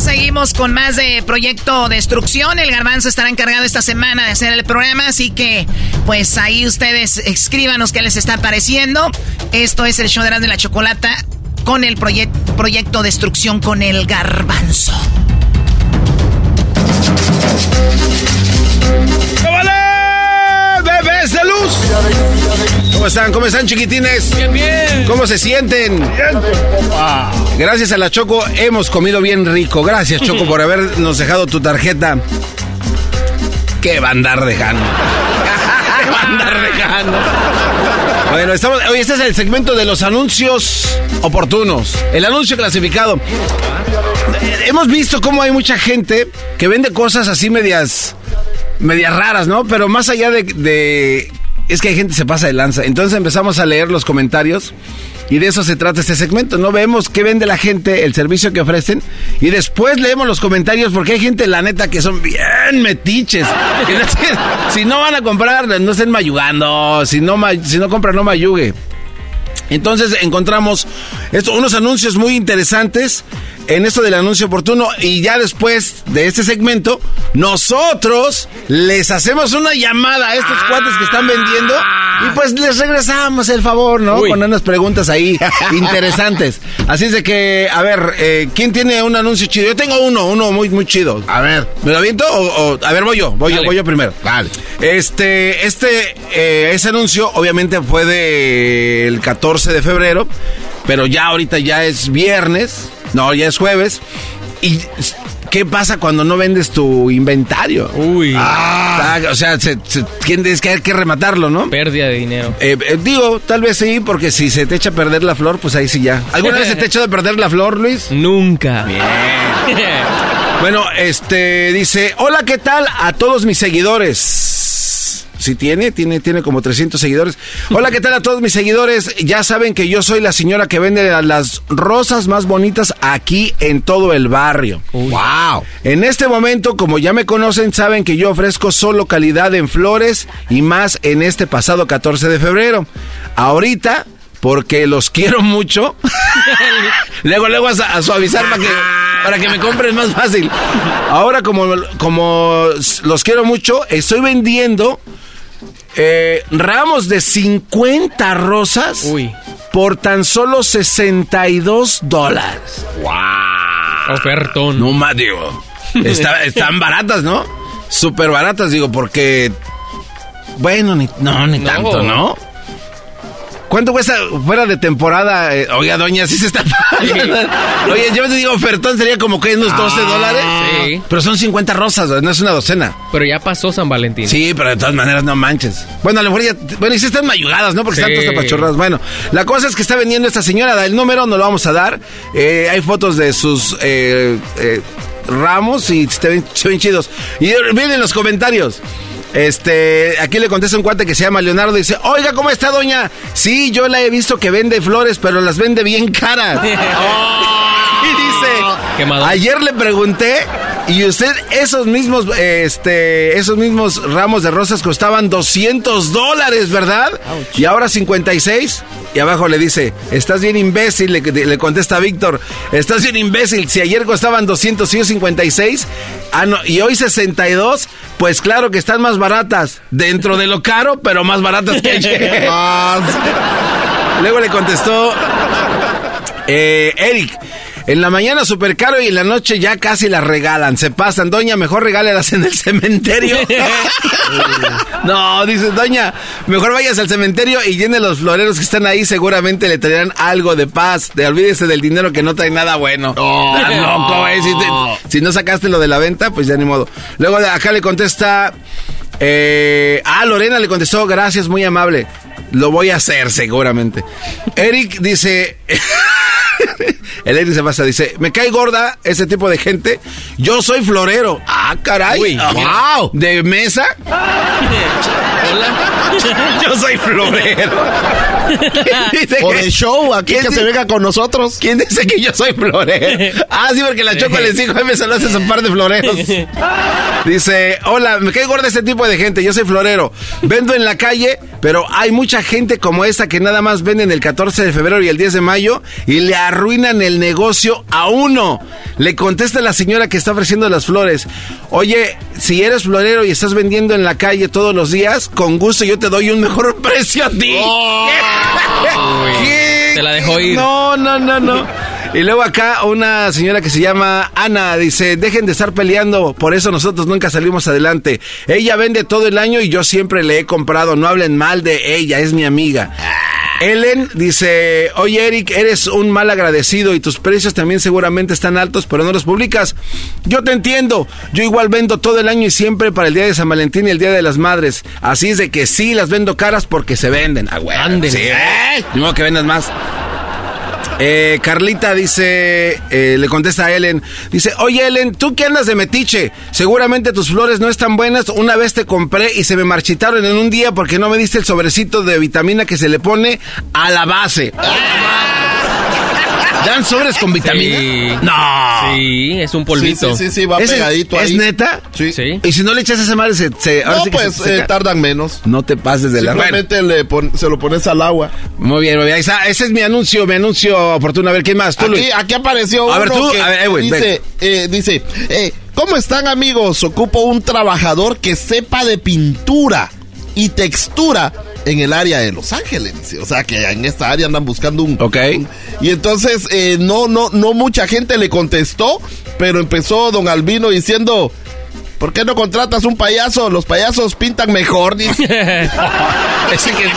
Seguimos con más de Proyecto Destrucción. El Garbanzo estará encargado esta semana de hacer el programa, así que pues ahí ustedes escríbanos qué les está pareciendo. Esto es el show de Erasmo y la Chocolata con el proye- Proyecto Destrucción con el Garbanzo. ¡Bebés de luz! ¿Cómo están? ¿Cómo están, chiquitines? Bien, bien. ¿Cómo se sienten? Gracias a la Choco hemos comido bien rico. Gracias, Choco, por habernos dejado tu tarjeta. ¿Qué va a andar dejando? ¿Qué va a andar dejando? Bueno, estamos. Hoy este es el segmento de los anuncios oportunos. El anuncio clasificado. Hemos visto cómo hay mucha gente que vende cosas así medias medias raras, ¿no? Pero más allá de, de es que hay gente que se pasa de lanza. Entonces empezamos a leer los comentarios y de eso se trata este segmento. No vemos qué vende la gente, el servicio que ofrecen y después leemos los comentarios porque hay gente, la neta, que son bien metiches. Si no van a comprar, no estén mayugando. Si no, si no compran, no mayugue. Entonces encontramos esto, unos anuncios muy interesantes en esto del anuncio oportuno y ya después de este segmento nosotros les hacemos una llamada a estos cuates que están vendiendo y pues les regresamos el favor, ¿no? Uy. Con unas preguntas ahí interesantes. Así es de que, a ver, eh, ¿quién tiene un anuncio chido? Yo tengo uno, uno muy, muy chido. A ver, ¿me lo aviento o, o- a ver, voy yo, voy yo, voy yo primero. Vale. Este, este, eh, ese anuncio obviamente fue del 14 de febrero, pero ya ahorita ya es viernes, no, ya es jueves. ¿Y qué pasa cuando no vendes tu inventario? Uy. Ah, o sea, se, se- tienes que, hay que rematarlo, ¿no? Pérdida de dinero. Eh, eh, digo, tal vez sí, porque si se te echa a perder la flor, pues ahí sí ya. ¿Alguna vez se te echado a perder la flor, Luis? Nunca. Bueno, este dice, hola, ¿qué tal a todos mis seguidores? Sí tiene, tiene, tiene como 300 seguidores. Hola, ¿qué tal a todos mis seguidores? Ya saben que yo soy la señora que vende las rosas más bonitas aquí en todo el barrio. Wow. En este momento, como ya me conocen, saben que yo ofrezco solo calidad en flores y más en este pasado 14 de febrero. Ahorita, porque los quiero mucho, luego, luego a, a suavizar para que, para que me compren más fácil. Ahora, como, como los quiero mucho, estoy vendiendo eh, ramos de 50 rosas por tan solo 62 dólares. ¡Wow! Ofertón. No más, digo. está- están baratas, ¿no? Súper baratas, digo, porque. Bueno, ni, no, ni No. tanto, ¿no? ¿Cuánto cuesta fuera de temporada? Eh, oiga, doña, sí se está pagando. Oye, yo te digo, ofertón sería como que unos 12 dólares. Sí. Pero son 50 rosas, no es una docena. Pero ya pasó San Valentín. Sí, pero de todas maneras no manches. Bueno, a lo mejor ya. Bueno, y sí están mayugadas, ¿no? Porque Sí. están todas tapachorradas. Bueno, la cosa es que está vendiendo esta señora. El número, no lo vamos a dar. Eh, hay fotos de sus eh, ramos y se ven, se ven chidos. Y vienen los comentarios. Este, aquí le contesta un cuate que se llama Leonardo y dice, oiga, ¿cómo está doña? Sí, yo la he visto que vende flores, pero las vende bien caras. y dice, ayer le pregunté y usted esos mismos, este, esos mismos ramos de rosas costaban 200 dólares, ¿verdad? Y ahora 56. Y abajo le dice, estás bien imbécil, le, le contesta Víctor, estás bien imbécil, si ayer costaban 200 y hoy 56, ah, no, y hoy 62, pues claro que están más baratas, dentro de lo caro, pero más baratas que ayer. Luego le contestó eh, Eric. En la mañana súper caro y en la noche ya casi las regalan. Se pasan, doña, mejor regálelas en el cementerio. no, dice, doña, mejor vayas al cementerio y llene los floreros que están ahí. Seguramente le traerán algo de paz. De, olvídese del dinero que no trae nada bueno. Estás loco, güey. Si, te- si no sacaste lo de la venta, pues ya ni modo. Luego de acá le contesta. Eh, ah, Lorena le contestó, gracias, muy amable. Lo voy a hacer seguramente. Eric dice... El Eric se pasa, dice, me cae gorda ese tipo de gente. Yo soy florero. Ah, caray. Uy, wow. ¿De mesa? Yo soy florero. Que- de show, aquí ¿Quién que se venga con nosotros. ¿Quién dice que yo soy florero? Ah, sí, porque la Choco les dijo, "Ay, me saludaste a un par de floreros. Dice, hola, me cae gorda este tipo de gente, yo soy florero. Vendo en la calle, pero hay mucha gente como esta que nada más venden el 14 de febrero y el 10 de mayo y le arruinan el negocio a uno. Le contesta la señora que está ofreciendo las flores. Oye, si eres florero y estás vendiendo en la calle todos los días, con gusto yo te doy un mejor precio a ti. ¿Qué? Se la dejó ir. No, no, no, no. Y luego acá una señora que se llama Ana dice, dejen de estar peleando, por eso nosotros nunca salimos adelante. Ella vende todo el año y yo siempre le he comprado, no hablen mal de ella, es mi amiga. Ellen dice, oye Eric, eres un mal agradecido y tus precios también seguramente están altos, pero no los publicas. Yo te entiendo, yo igual vendo todo el año y siempre para el día de San Valentín y el día de las madres. Así es de que sí las vendo caras porque se venden. Ah, güey. Sí, ¿eh? Ni modo que vendas más. Eh, Carlita dice, eh, le contesta a Ellen, dice, oye Ellen, ¿tú qué andas de metiche? Seguramente tus flores no están buenas. Una vez te compré y se me marchitaron en un día porque no me diste el sobrecito de vitamina que se le pone a la base. ¿Dan sobres con vitamina? Sí. No. Sí, es un polvito. Sí, sí, sí, va ¿Es, pegadito ¿Es ahí. neta? Sí. Sí. Y si no le echas esa madre, se, se- ahora No, sí que pues se eh, tardan menos. No te pases de la Simplemente le pon- se lo pones al agua. Muy bien, muy bien. Está. Ese es mi anuncio, mi anuncio oportuno. A ver, ¿quién más? Tú, Aquí, Luis. aquí apareció A ver, uno tú, que a ver, eh, güey, dice, eh, dice eh, ¿cómo están amigos? Ocupo un trabajador que sepa de pintura y textura en el área de Los Ángeles. dice. O sea, que en esta área andan buscando un... Ok. un- y entonces, eh, no, no, no mucha gente le contestó, pero empezó don Albino diciendo... ¿Por qué no contratas un payaso? Los payasos pintan mejor, dice. Ese que,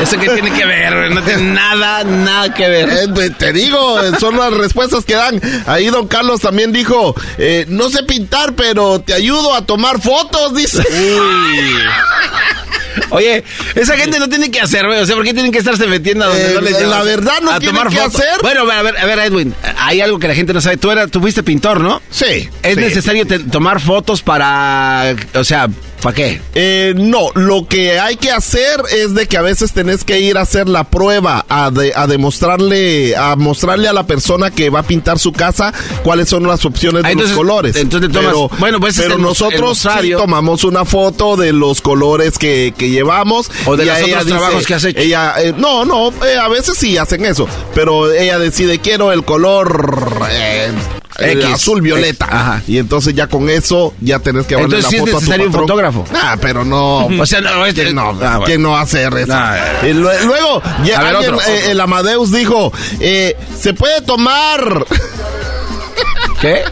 ese que tiene que ver, no tiene nada, nada que ver. Eh, te digo, son las respuestas que dan. Ahí don Carlos también dijo, eh, no sé pintar, pero te ayudo a tomar fotos, dice. Oye, esa gente no tiene que hacer, güey. O sea, ¿por qué tienen que estarse metiendo a donde Eh, no les la verdad no a tienen tomar que hacer. Bueno, a ver, a ver, Edwin, hay algo que la gente no sabe. Tú, eras, tú fuiste pintor, ¿no? Sí. ¿Es sí. necesario tomar fotos para, o sea, ¿para qué? Eh, no, lo que hay que hacer es de que a veces tenés que ir a hacer la prueba, a, de- a demostrarle, a mostrarle a la persona que va a pintar su casa cuáles son las opciones de entonces- los colores. entonces tomas- pero, bueno, pues pero el nosotros sí tomamos una foto de los colores que, que llevamos. O de los otros trabajos que has hecho. Ella, eh, no, no, eh, a veces sí hacen eso, pero ella decide quiero el color eh, X, azul violeta. X, ajá. Y entonces ya con eso ya tenés que darle la sí es foto a tu necesario un fotógrafo. Ah, pero no. O sea, no, este- ¿Quién no, Ah, bueno. ¿quién no hacer eso? Ah. Y luego, ya ver, otro, eh, otro. el Amadeus dijo, eh, se puede tomar... ¿Qué?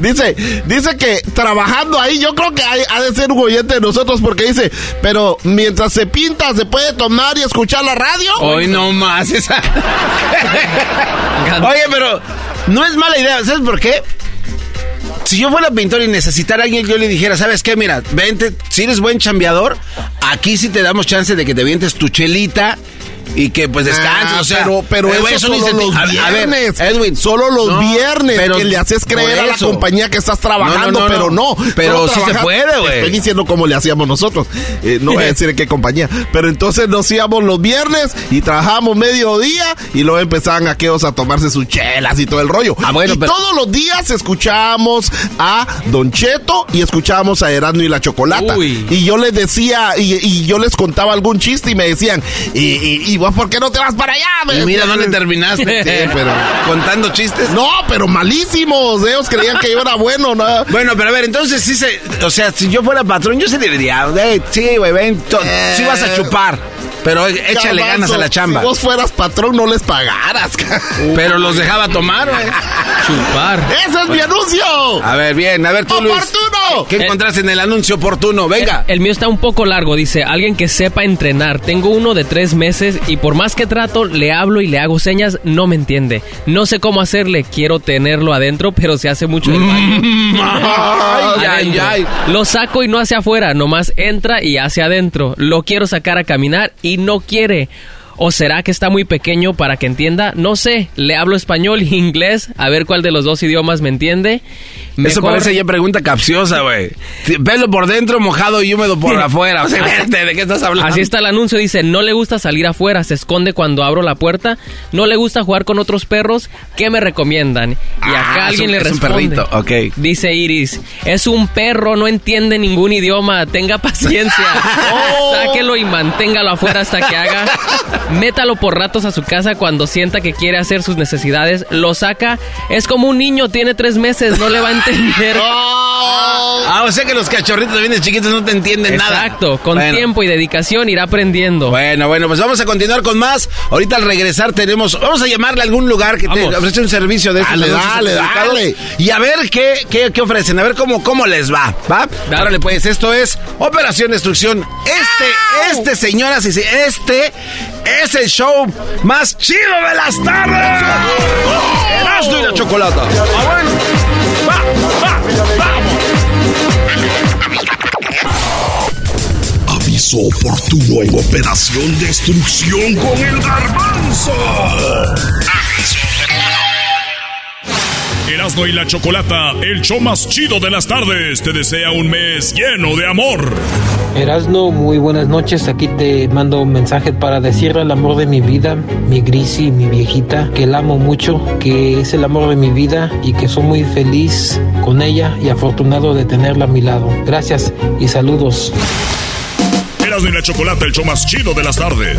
Dice, dice que trabajando ahí, yo creo que hay- ha de ser un oyente de nosotros porque dice, pero mientras se pinta, ¿se puede tomar y escuchar la radio? Hoy no más esa. Oye, pero no es mala idea, ¿sabes por qué? Si yo fuera pintor y necesitara a alguien, yo le dijera, ¿sabes qué? Mira, vente, si eres buen chambeador, aquí sí te damos chance de que te vientes tu chelita y que pues descanses. Ah, o sea, pero, pero eso güey, es un solo los a ver, viernes. Edwin. Solo los No, viernes pero que le haces creer a la eso. compañía que estás trabajando, No, no, no, pero no. Pero sí se puede, güey. Estoy diciendo cómo le hacíamos nosotros. Eh, no voy a decir en qué compañía. Pero entonces nos íbamos los viernes y trabajábamos mediodía y luego empezaban aquellos a tomarse sus chelas y todo el rollo. Ah, bueno, y pero- todos los días escuchábamos a Don Cheto y escuchábamos a Erasmo y la Chocolata. Uy. Y yo les decía, y, y yo les contaba algún chiste y me decían, ¿y, y, y vos por qué no te vas para allá? Y mira dónde terminaste. Sí, pero... Contando chistes. No, pero malísimos. Ellos creían que yo era bueno, ¿no? Bueno, pero a ver, entonces sí se. O sea, si yo fuera patrón, yo se le diría, "Ey, sí, güey, ven, to- sí vas a chupar. Pero échale ganas a la chamba. Si vos fueras patrón, no les pagaras. Pero los dejaba tomar, güey. Chupar. ¡Ese es mi anuncio! A ver, bien, a ver tú, Luis. ¡Oportuno! ¿Qué encontraste en el anuncio oportuno? Venga. El mío está un poco largo, dice, alguien que sepa entrenar. Tengo uno de tres meses y por más que trato, le hablo y le hago señas, no me entiende. No sé cómo hacerle, quiero tenerlo adentro, pero se hace mucho el baño. Ay, ay, Adentro. ay. Lo saco y no hacia afuera, nomás entra y hacia adentro. Lo quiero sacar a caminar y no quiere. ¿O será que está muy pequeño para que entienda? No sé, le hablo español e inglés, a ver cuál de los dos idiomas me entiende. Eso parece ya pregunta capciosa, güey. Pelo por dentro, mojado y húmedo por afuera. O sea, ¿de qué estás hablando? Así está el anuncio, dice, no le gusta salir afuera, se esconde cuando abro la puerta, no le gusta jugar con otros perros, ¿qué me recomiendan? Y Ah, acá es alguien un- le es un responde. perrito, ok. Dice Iris, es un perro, no entiende ningún idioma, tenga paciencia. Sáquelo y manténgalo afuera hasta que haga. Métalo por ratos a su casa cuando sienta que quiere hacer sus necesidades, lo saca, es como un niño, tiene tres meses, no le va a entender. Ah, o sea que los cachorritos también de chiquitos no te entienden nada. Exacto, con Bueno. tiempo y dedicación irá aprendiendo. Bueno, bueno, pues vamos a continuar con más. Ahorita al regresar tenemos, vamos a llamarle a algún lugar que te Vamos. ofrece un servicio de estos Dale, anuncios dale, certificados. dale. Y a ver qué, qué, qué ofrecen, a ver cómo, cómo les va, ¿va? Árale, pues, esto es Operación Destrucción. Este, este, señoras y este es el show más chido de las tardes. Erasmo y la chocolata. Ah, vamos. Aviso oportuno en Operación Destrucción con el Garbanzo. Erasmo y la Chocolata, el show más chido de las tardes, te desea un mes lleno de amor. Erasno, muy buenas noches. Aquí te mando un mensaje para decirle al amor de mi vida, mi Grisi, mi viejita, que la amo mucho, que es el amor de mi vida y que soy muy feliz con ella y afortunado de tenerla a mi lado. Gracias y saludos. Erasmo y la Chocolata, el show más chido de las tardes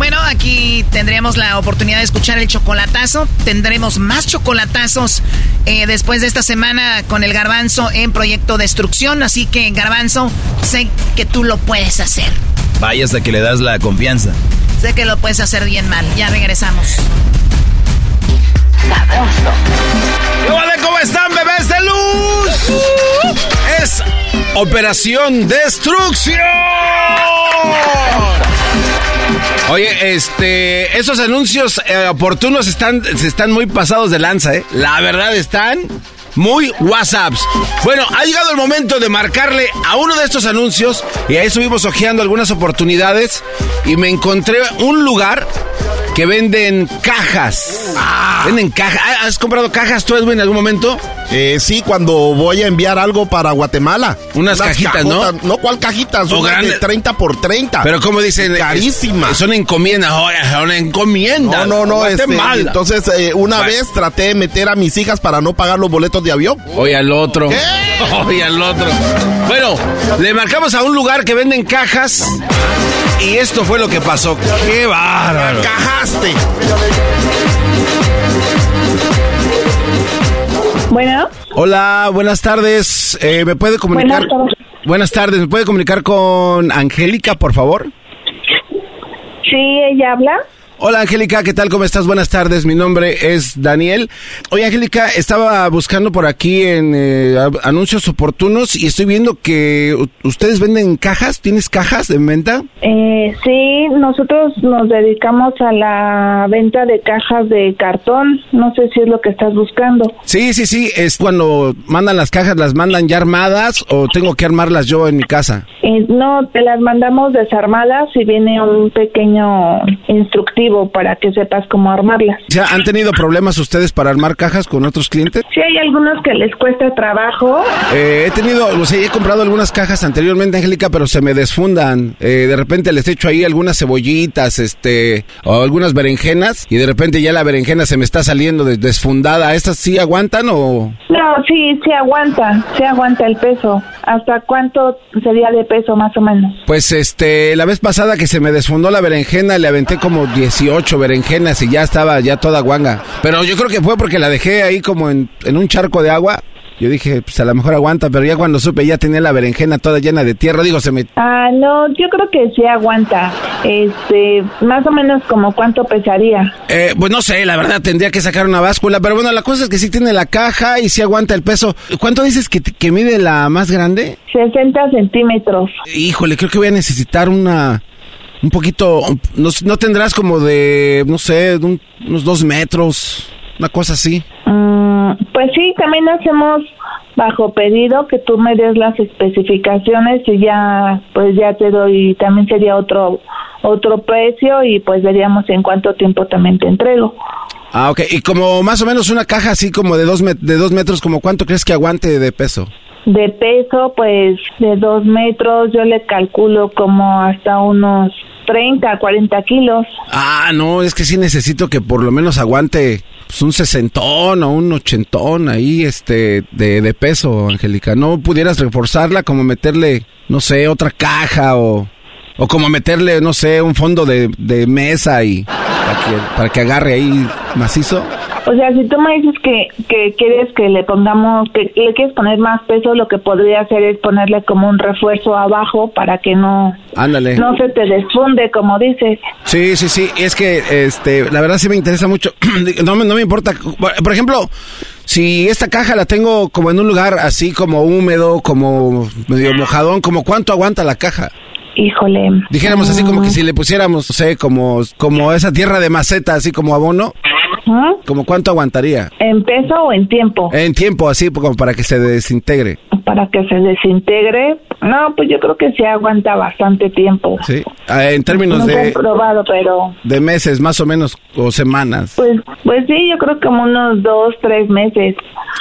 Bueno, aquí tendremos la oportunidad de escuchar el chocolatazo. Tendremos más chocolatazos eh, después de esta semana con el garbanzo en Proyecto Destrucción. Así que, garbanzo, sé que tú lo puedes hacer. Vaya hasta que le das la confianza. Sé que lo puedes hacer bien mal. Ya regresamos. ¿Cómo están, bebés de luz? Es Operación Destrucción. Oye, este, esos anuncios eh, oportunos están, están muy pasados de lanza, ¿eh? La verdad están muy WhatsApps. Bueno, ha llegado el momento de marcarle a uno de estos anuncios y ahí estuvimos hojeando algunas oportunidades y me encontré un lugar que venden cajas. Ah. Venden cajas. ¿Has comprado cajas tú, Edwin, en algún momento? Eh, sí, cuando voy a enviar algo para Guatemala. Unas, cajitas, ¿no? No, ¿cuál cajitas? O Son grande. de 30 por 30. Pero como dicen, Carísimas. es- son encomiendas, son encomiendas. No, no, no. este, entonces, eh, una vez traté de meter a mis hijas para no pagar los boletos de avión. Oye al otro. Oye al otro. Bueno, le marcamos a un lugar que venden cajas y esto fue lo que pasó. ¡Qué bárbaro! ¡Cajaste! Bueno, Hola, buenas tardes. Eh, ¿Me puede comunicar? Buenas tardes. Buenas tardes. ¿Me puede comunicar con Angélica, por favor? sí, ella habla. Hola Angélica, ¿qué tal? ¿Cómo estás? Buenas tardes, mi nombre es Daniel. Oye Angélica, estaba buscando por aquí en eh, anuncios oportunos y estoy viendo que ustedes venden cajas, ¿tienes cajas en venta? Eh, sí, nosotros nos dedicamos a la venta de cajas de cartón. No sé si es lo que estás buscando. Sí, sí, sí, es cuando mandan las cajas, las mandan ya armadas o tengo que armarlas yo en mi casa. Eh, no, te las mandamos desarmadas y viene un pequeño instructivo para que sepas cómo armarlas. O sea, ¿Han tenido problemas ustedes para armar cajas con otros clientes? Sí, hay algunos que les cuesta trabajo. Eh, he tenido, o sea, he comprado algunas cajas anteriormente, Angélica, pero se me desfundan. Eh, de repente les echo ahí algunas cebollitas, este, o algunas berenjenas, y de repente ya la berenjena se me está saliendo des- desfundada. ¿Estas sí aguantan o...? No, sí, sí aguanta, sí aguanta el peso. ¿Hasta cuánto sería de peso más o menos? Pues este, la vez pasada que se me desfundó la berenjena, le aventé como 18 berenjenas y ya estaba ya toda guanga. Pero yo creo que fue porque la dejé ahí como en, en un charco de agua. Yo dije, pues a lo mejor aguanta, pero ya cuando supe ya tenía la berenjena toda llena de tierra, digo, se me... Ah, no, yo creo que sí aguanta. Este, más o menos como cuánto pesaría. Eh, pues no sé, la verdad tendría que sacar una báscula, pero bueno, la cosa es que sí tiene la caja y sí aguanta el peso. ¿Cuánto dices que, que mide la más grande? 60 centímetros. Híjole, creo que voy a necesitar una... Un poquito... No, no tendrás como de, no sé, de un- unos dos metros, una cosa así. Mm, pues sí, también hacemos bajo pedido que tú me des las especificaciones y ya, pues ya te doy, también sería otro otro precio y pues veríamos en cuánto tiempo también te entrego. Ah, ok. Y como más o menos una caja así como de dos, met- de dos metros, como cuánto crees que aguante de peso? De peso, pues de dos metros, yo le calculo como hasta unos 30, 40 kilos. Ah, no, es que sí necesito que por lo menos aguante pues, un sesentón o un ochentón ahí, este, de, de peso, Angélica. ¿No pudieras reforzarla como meterle, no sé, otra caja o, o como meterle, no sé, un fondo de, de mesa y para que, para que agarre ahí macizo? O sea, si tú me dices que, que quieres que le pongamos, que le quieres poner más peso, lo que podría hacer es ponerle como un refuerzo abajo para que no, Ándale. no se te desfunde, como dices. Sí, sí, sí. Es que, este, la verdad sí me interesa mucho. no, me, no me importa. Por ejemplo, si esta caja la tengo como en un lugar así como húmedo, como medio mojadón, como cuánto aguanta la caja. Híjole. Dijéramos así como que si le pusiéramos, no sé, como, como esa tierra de maceta, así como abono, Ajá. como cuánto aguantaría. ¿En peso o en tiempo? En tiempo, así como para que se desintegre. Para que se desintegre. No, pues yo creo que sí aguanta bastante tiempo. Sí. Ah, En términos he de, probado, pero de meses, más o menos, o semanas. pues, pues sí, yo creo que como unos dos, tres meses.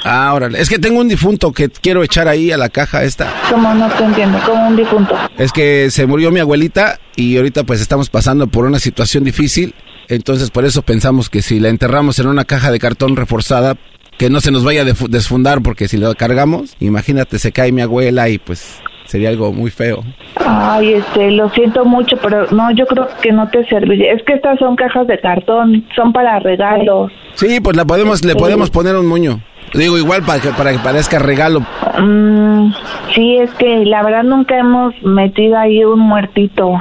Ah, órale. Es que tengo un difunto que quiero echar ahí a la caja esta. Como no te entiendo, como un difunto. Es que se murió mi abuelita y ahorita pues estamos pasando por una situación difícil. Entonces por eso pensamos que si la enterramos en una caja de cartón reforzada, que no se nos vaya a desfundar porque si la cargamos, imagínate, se cae mi abuela y pues sería algo muy feo. Ay, este, lo siento mucho, pero no, yo creo que no te serviría. Es que estas son cajas de cartón, son para regalos. Sí, pues la podemos, le Sí. podemos poner un moño. Digo, igual para que, para que parezca regalo. Mm, sí, es que la verdad nunca hemos metido ahí un muertito.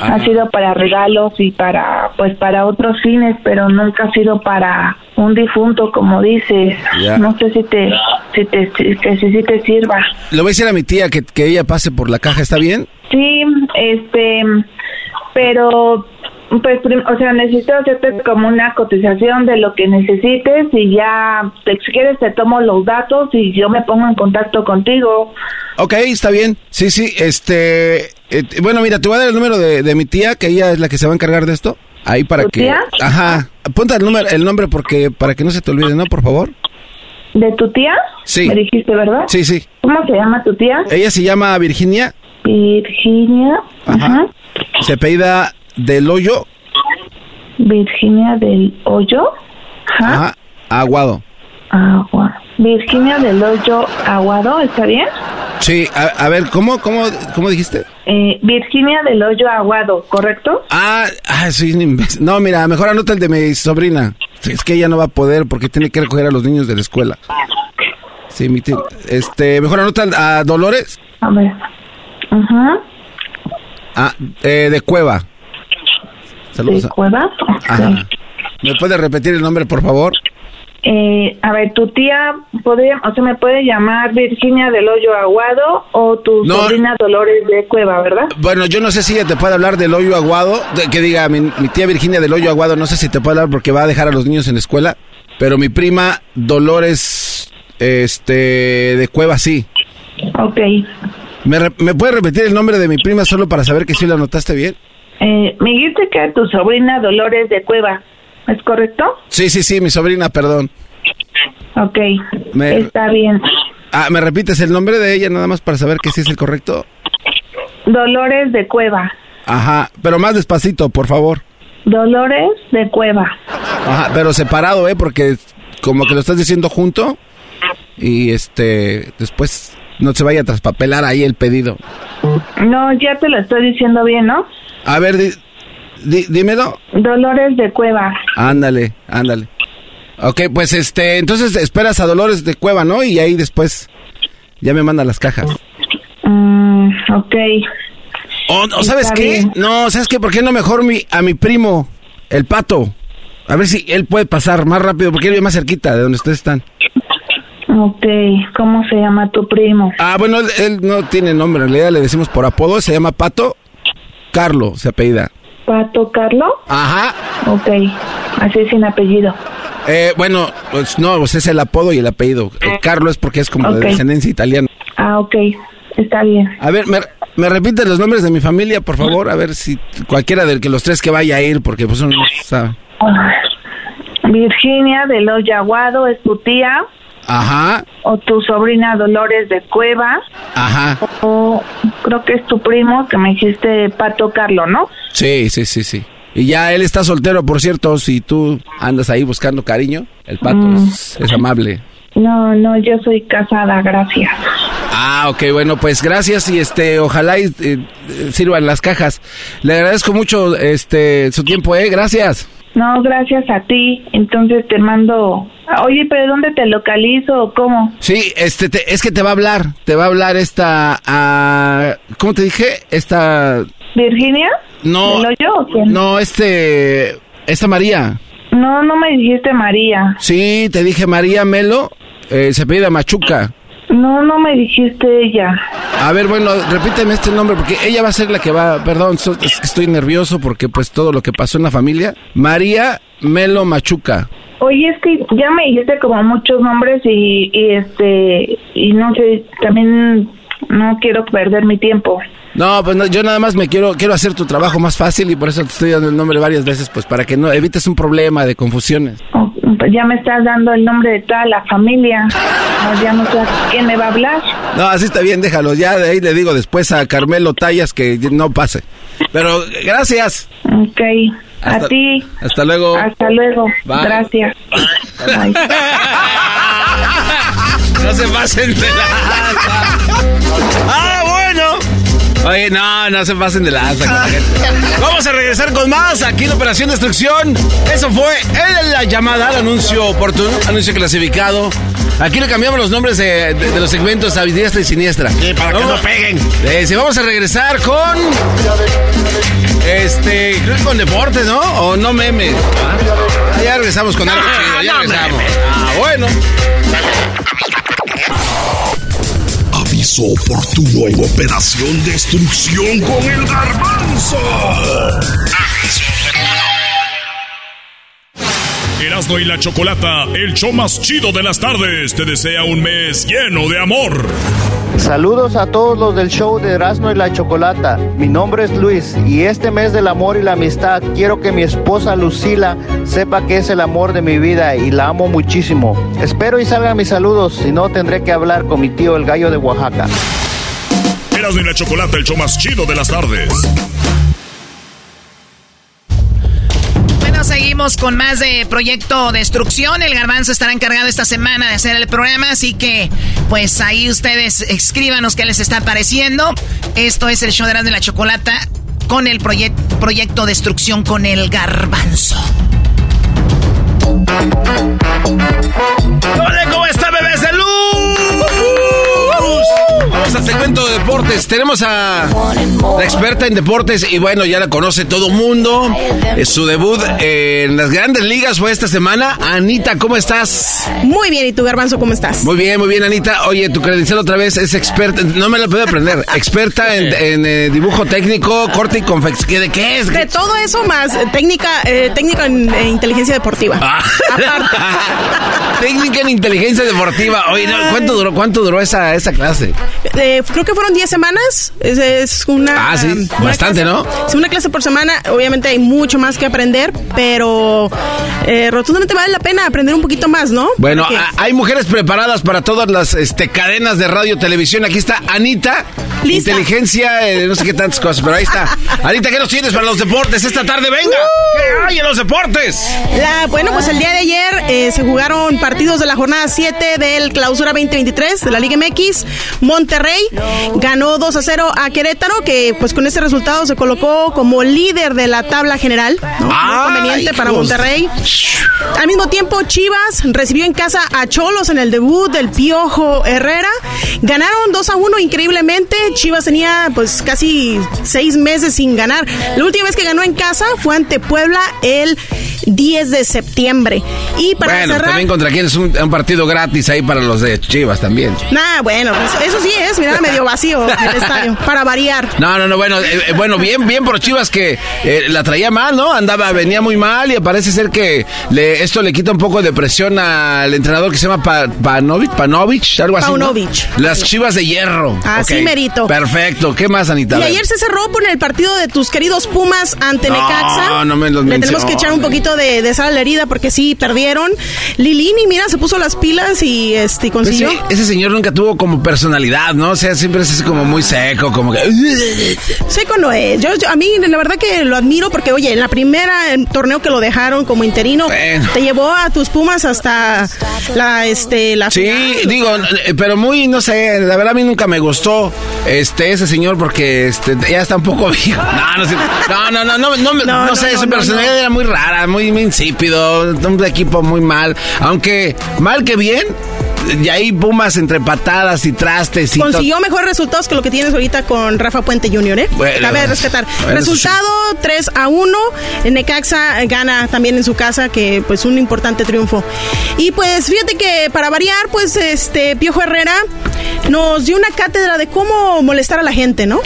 Ah. Ha sido para regalos y para, pues, para otros fines, pero nunca ha sido para un difunto, como dices. Ya. No sé si te, si te, si, si te sirva. Le voy a decir a mi tía que, que ella pase por la caja, ¿está bien? Sí, este, pero, pues, o sea, necesito hacerte como una cotización de lo que necesites y ya, te- si quieres, te tomo los datos y yo me pongo en contacto contigo. Ok, está bien. Sí, sí, este... eh, bueno, mira, te voy a dar el número de, de mi tía, que ella es la que se va a encargar de esto. Ahí para ¿Tu que... tía? Ajá. Apunta el número, el nombre porque para que no se te olvide, ¿no? Por favor. ¿De tu tía? Sí. Me dijiste, ¿verdad? Sí, sí. ¿Cómo se llama tu tía? Ella se llama Virginia, Virginia. Ajá. se apellida Del Hoyo, Virginia del Hoyo. Ajá. ajá, Aguado. Agua. Virginia del Hoyo Aguado, ¿está bien? Sí, a, a ver, ¿cómo, cómo, cómo dijiste? Eh, Virginia del Hoyo Aguado, ¿correcto? Ah, ah, imbécil. No, mira, mejor anota el de mi sobrina. Es que ella no va a poder porque tiene que recoger a los niños de la escuela. Sí, mi tía. Este, mejor anota a Dolores. A ver. Ajá. Ah, eh, de Cueva. Saludos. ¿De a- Cueva? Ok. Ajá. ¿Me puede repetir el nombre, por favor? Eh, a ver, tu tía podría, o sea, me puede llamar Virginia del Hoyo Aguado o tu No. sobrina Dolores de Cueva, ¿verdad? Bueno, yo no sé si ella te puede hablar del hoyo aguado, de- que diga mi, mi tía Virginia del hoyo aguado, no sé si te puede hablar porque va a dejar a los niños en la escuela, pero mi prima Dolores, este, de Cueva sí. Ok. ¿Me, re- ¿Me puede repetir el nombre de mi prima solo para saber que sí lo anotaste bien? Eh, me dijiste que tu sobrina Dolores de Cueva, ¿es correcto? Sí, sí, sí, mi sobrina, perdón. Ok, Me- está bien. Ah, ¿me repites el nombre de ella nada más para saber que sí es el correcto? Dolores de Cueva. Ajá, pero más despacito, por favor. Dolores de Cueva. Ajá, pero separado, ¿eh? Porque como que lo estás diciendo junto y este, después no se vaya a traspapelar ahí el pedido. No, ya te lo estoy diciendo bien, ¿no? A ver, di- di- dímelo. Dolores de Cueva. Ándale, ándale. Ok, pues este, entonces esperas a Dolores de Cueva, ¿no? Y ahí después ya me manda las cajas. Mm, ok. O, o ¿sabes qué? bien. No, ¿sabes qué? ¿Por qué no mejor mi, a mi primo, el pato? A ver si él puede pasar más rápido, porque él vive más cerquita de donde ustedes están. Ok, ¿cómo se llama tu primo? Ah, bueno, él, él no tiene nombre, en realidad le decimos por apodo, se llama Pato Carlo, se apellida. ¿Pato Carlo? Ajá. Ok, así sin apellido. Eh, bueno, pues no, pues es el apodo y el apellido. Eh, Carlo es porque es como de descendencia italiana. Ah, ok, está bien. A ver, ¿me, me repites los nombres de mi familia, por favor? A ver si cualquiera de que los tres que vaya a ir, porque pues uno no sabe. Virginia de los Yaguado es tu tía, Ajá, o tu sobrina Dolores de Cueva, ajá. o creo que es tu primo que me dijiste Pato Carlo, ¿no? Sí, sí, sí, sí. Y ya él está soltero, por cierto, si tú andas ahí buscando cariño, el pato Mm. es, es amable. No, no, yo soy casada, gracias. Ah, ok, bueno, pues gracias y este, ojalá y, eh, eh, sirvan las cajas. Le agradezco mucho este su tiempo, eh, gracias. No, gracias a ti. Entonces te mando. Oye, pero ¿dónde te localizo o cómo? Sí, este, te- es que te va a hablar, te va a hablar esta, ah, ¿cómo te dije? Esta, ¿Virginia? no, ¿Del hoyo o quién? no, este, esta María. No, no me dijiste María. Sí, te dije María Melo, eh, se apellida Machuca. No, no me dijiste ella. A ver, bueno, repíteme este nombre porque ella va a ser la que va, perdón, so- es que estoy nervioso porque pues todo lo que pasó en la familia. María Melo Machuca. Oye, es que ya me dijiste como muchos nombres y, y este, y no sé, también no quiero perder mi tiempo. No, pues no, yo nada más me quiero, quiero hacer tu trabajo más fácil y por eso te estoy dando el nombre varias veces, pues para que no evites un problema de confusiones. Oh, pues ya me estás dando el nombre de toda la familia. No, ya no sé quién me va a hablar. No, así está bien, déjalo. Ya de ahí le digo después a Carmelo Tallas que no pase. Pero gracias. Ok, Hasta- a ti. Hasta luego. Hasta luego. Bye. Gracias. Bye. No se pasen de lanza. Ah. Oye, no, no se pasen de lanza con la gente. Vamos a regresar con más aquí en Operación Destrucción. Eso fue en la llamada al anuncio oportuno, anuncio clasificado. Aquí le cambiamos los nombres de, de- de los segmentos a diestra y siniestra. Sí, para que no peguen. Eh, sí, vamos a regresar con. Este, creo que con deportes, ¿no? O no memes. Ah, ya regresamos con algo chido, ya regresamos. Ah, bueno. Aviso oportuno en Operación Destrucción con el Garbanzo. Erasmo y la Chocolata, el show más chido de las tardes, te desea un mes lleno de amor. Saludos a todos los del show de Erasmo y la Chocolata. Mi nombre es Luis y este mes del amor y la amistad quiero que mi esposa Lucila sepa que es el amor de mi vida y la amo muchísimo. Espero y salgan mis saludos, si no tendré que hablar con mi tío el gallo de Oaxaca. Erasmo y la Chocolata, el show más chido de las tardes. Seguimos con más de Proyecto Destrucción. El Garbanzo estará encargado esta semana de hacer el programa, así que pues ahí ustedes escríbanos qué les está pareciendo. Esto es el show de Erasmo y la Chocolata con el proye- Proyecto Destrucción con el Garbanzo. Hola, ¿cómo está, bebés de luz? Vamos al segmento de deportes. Tenemos a la experta en deportes y bueno, ya la conoce todo mundo. Su debut en las grandes ligas fue esta semana. Anita, ¿cómo estás? Muy bien, ¿y tú, Garbanzo, cómo estás? Muy bien, muy bien, Anita. Oye, tu credencial otra vez es experta, no me la puedo aprender. Experta en, en, eh, dibujo técnico, corte y confección. ¿Qué- ¿De qué es? De todo eso más eh, técnica, eh, técnica en eh, inteligencia deportiva. Ah. Técnica en inteligencia deportiva. Oye, no, ¿cuánto duró, cuánto duró esa, esa clase? Eh, creo que fueron 10 semanas. Es, es una. Ah, sí, una bastante, clase- ¿no? Sí, una clase por semana. Obviamente hay mucho más que aprender, pero eh, rotundamente vale la pena aprender un poquito más, ¿no? Bueno, Porque- a- hay mujeres preparadas para todas las este, cadenas de radio, televisión. Aquí está Anita. Lista. Inteligencia, eh, no sé qué tantas cosas, pero ahí está. Anita, ¿qué nos tienes para los deportes esta tarde? ¡Venga! ¿Qué hay en los deportes? La- bueno, pues el día de ayer eh, se jugaron partidos de la jornada 7 del Clausura 2023 de la Liga MX. Monterrey ganó 2 a 0 a Querétaro, que pues con este resultado se colocó como líder de la tabla general. ¿no? Muy ¡Ay, conveniente para! Monterrey. Al mismo tiempo, Chivas recibió en casa a Cholos en el debut del Piojo Herrera. Ganaron 2 a 1 increíblemente. Chivas tenía pues casi seis meses sin ganar. La última vez que ganó en casa fue ante Puebla el 10 de septiembre. Y para bueno, cerrar... también contra quién es un, un partido gratis ahí para los de Chivas también. Nah, bueno, pues, eso sí es, mira, medio vacío el estadio, para variar. No, no, no, bueno, eh, eh, bueno, bien, bien por Chivas que eh, la traía mal, ¿no? Andaba, venía muy mal y parece ser que le, esto le quita un poco de presión al entrenador que se llama Pa- Panovic, Panovich, algo así. ¿no? Paunovic. Las Chivas de hierro. Así Ok, merito. Perfecto. ¿Qué más, Anita? Y ayer se cerró por el partido de tus queridos Pumas ante No, Necaxa. no me los Le tenemos que echar un poquito de, de sal a la herida porque sí, perdieron. Lilini, mira, se puso las pilas y este consiguió. ese señor nunca tuvo como personalidad, ¿no? O sea, siempre es así como muy seco, como que... Seco no es. Yo, yo- a mí, la verdad que lo admiro porque, oye, en la primera em, torneo que lo dejaron como interino, Bueno. te llevó a tus Pumas hasta la, este, la Sí, final. digo, eh, pero muy, no sé, la verdad a mí nunca me gustó este ese señor porque este ya está un poco viejo. No, no, sé, no, no, no, no, no, me- No, no no, sé, su personalidad era muy rara, muy muy insípido, un equipo muy mal. Aunque mal que bien, y ahí Pumas entre patadas y trastes y. Consiguió mejores resultados que lo que tienes ahorita con Rafa Puente Jr., ¿eh? Bueno, Cabe rescatar. bueno, Resultado 3 a 1. Necaxa gana también en su casa, que pues un importante triunfo. Y pues fíjate que para variar, pues este Piojo Herrera nos dio una cátedra de cómo molestar a la gente, ¿no?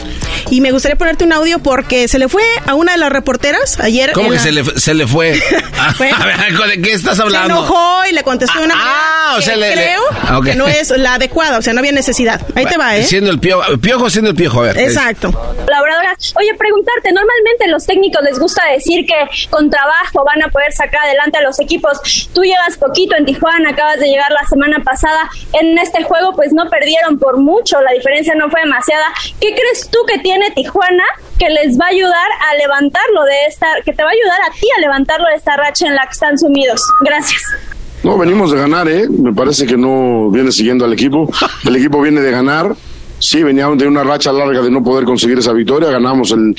Y me gustaría ponerte un audio porque se le fue a una de las reporteras ayer. ¿Cómo que la- se le, se le fue? Ah, ver, ¿de qué estás Se hablando? enojó y le contestó de una manera ah, o sea, le- creo Ah, ok. que no es la adecuada, o sea, no había necesidad. Ahí te va, ¿eh? Siendo el piojo, piojo siendo el piojo, a ver. Exacto. Colaboradora, oye, preguntarte, normalmente los técnicos les gusta decir que con trabajo van a poder sacar adelante a los equipos. Tú llevas poquito en Tijuana, acabas de llegar la semana pasada. En este juego, pues no perdieron por mucho, la diferencia no fue demasiada. ¿Qué crees tú que tiene Tijuana que les va a ayudar a levantarlo de esta, que te va a ayudar a ti a levantarlo de esta racha en la que están sumidos? Gracias. No, venimos de ganar, ¿eh? Me parece que no viene siguiendo al equipo. El equipo viene de ganar. Sí, veníamos de una racha larga de no poder conseguir esa victoria. Ganamos el,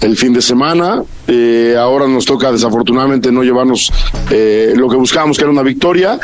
el fin de semana. Eh, ahora nos toca, desafortunadamente, no llevarnos eh, lo que buscábamos, que era una victoria.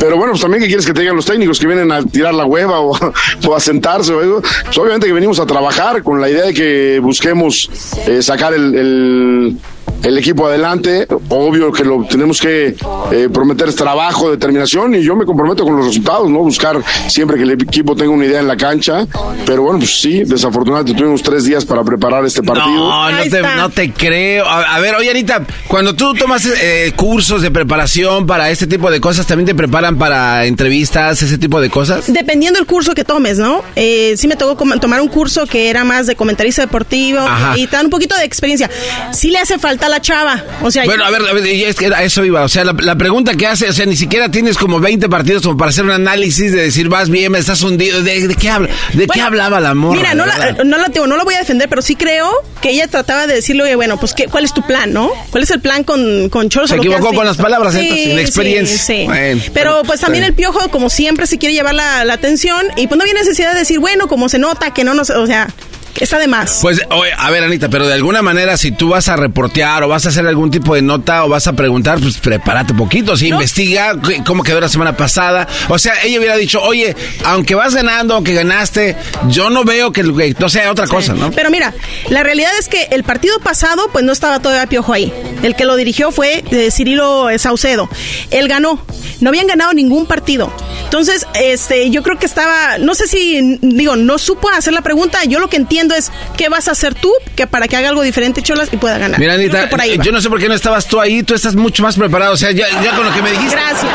Pero bueno, pues también, ¿qué quieres que te digan los técnicos que vienen a tirar la hueva o, o a sentarse? o algo? Pues obviamente que venimos a trabajar con la idea de que busquemos eh, sacar el el equipo adelante. Obvio que lo tenemos que eh, prometer es trabajo, determinación y yo me comprometo con los resultados, ¿no? Buscar siempre que el equipo tenga una idea en la cancha. Pero bueno, pues sí, desafortunadamente tuvimos tres días para preparar este partido. No, no te, no te creo. A, a ver, oye, Anita, cuando tú tomas eh, cursos de preparación para este tipo de cosas, ¿también te preparan para entrevistas, ese tipo de cosas? Dependiendo del curso que tomes, ¿no? Eh, sí me tocó tomar un curso que era más de comentarista deportivo Ajá. y te dan un poquito de experiencia. Sí le hace falta a la chava. O sea, Bueno, a ver, a ver, es que a eso iba. O sea, la, la pregunta que hace, o sea, ni siquiera tienes como 20 partidos como para hacer un análisis de decir, vas bien, me estás hundido. ¿De, de qué, habla, de qué hablaba la morra? Mira, no la, no, la, digo, no la voy a defender, pero sí creo que ella trataba de decirle, oye, bueno, pues, ¿qué, ¿cuál es tu plan, no? ¿Cuál es el plan con, con Cholos? Se equivocó con las palabras, entonces. Sí, sí. Bueno, pero pero, pues también el piojo, como siempre, se quiere llevar la, la atención y pues no había necesidad de decir, bueno, como se nota que no nos, o sea, que está de más. Pues, oye, a ver, Anita, pero de alguna manera, si tú vas a reportear o vas a hacer algún tipo de nota o vas a preguntar, pues prepárate poquito, si investiga cómo quedó la semana pasada. O sea, ella hubiera dicho, oye, aunque vas ganando, aunque ganaste, yo no veo que, que no sea otra cosa, ¿no? Pero mira, la realidad es que el partido pasado, pues no estaba todavía Piojo ahí. El que lo dirigió fue eh, Cirilo Saucedo. Él ganó. No habían ganado ningún partido. Entonces, este, yo creo que estaba, no sé si, digo, no supo hacer la pregunta. Yo lo que entiendo es, ¿qué vas a hacer tú que para que haga algo diferente, Cholas, y pueda ganar? Mira, Anita, por ahí va. yo no sé por qué no estabas tú ahí, tú estás mucho más preparado. O sea, ya, ya con lo que me dijiste. Gracias.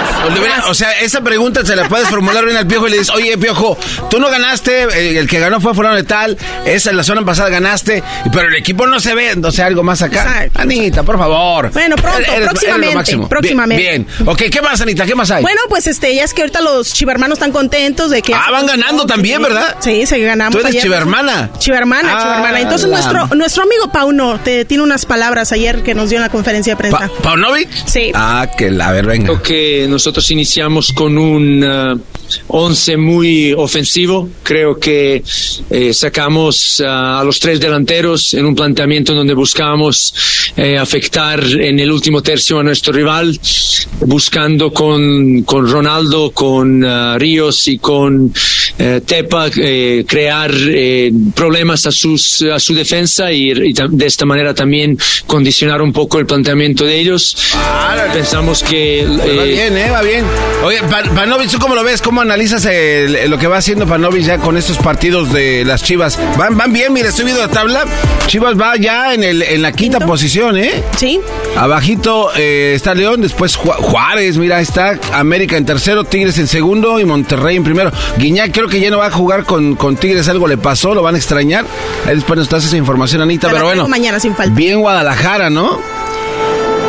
O, sea, esa pregunta se la puedes formular bien al piojo y le dices, oye, piojo, tú no ganaste, eh, el que ganó fue fulano de tal, esa la zona pasada ganaste, pero el equipo no se ve, o sea, algo más acá. Anita, por favor. Bueno, pronto, Eres- próximamente, próximamente. Bien, bien. Ok, ¿qué más, Anita? ¿Qué más hay? Bueno, pues este, ya es que ahorita los chivermanos están contentos de que. Ah, van ganando también, ¿verdad? Sí, se ganamos. Tú eres ayer. chivermana. Chivermana, Ah, chivermana. Entonces, la- nuestro, nuestro amigo Pauno te tiene unas palabras ayer que nos dio en la conferencia de prensa. ¿Paunovic? Sí. Ah, que la ver, venga. Creo que nosotros iniciamos con un uh, 11 muy ofensivo. Creo que eh, sacamos uh, a los tres delanteros en un planteamiento donde buscamos eh, afectar en el último tercio a nuestro rival, buscando con, con Ronaldo, con uh, Ríos y con eh, Tepa eh, crear eh, problemas a, sus, a su defensa y, y de esta manera también condicionar un poco el planteamiento de ellos. Pensamos que... Va eh, bien, ¿eh? Va bien. Oye, Pa- Panovich, ¿tú cómo lo ves? ¿Cómo analizas el- lo que va haciendo Panovich ya con estos partidos de las Chivas? Van, van bien, mira, estoy viendo la tabla. Chivas va ya en, el, en la quinta posición, ¿eh? Sí. Abajito eh, está León, después Ju- Juárez, mira, está América en tercero, Tigres en segundo y Monterrey en primero. Guiñac creo que ya no va a jugar con, con Tigres, algo le pasó, lo van a extrañar. Ahí después nos das esa información, Anita, pero traigo bueno. mañana sin falta. Bien Guadalajara, ¿no?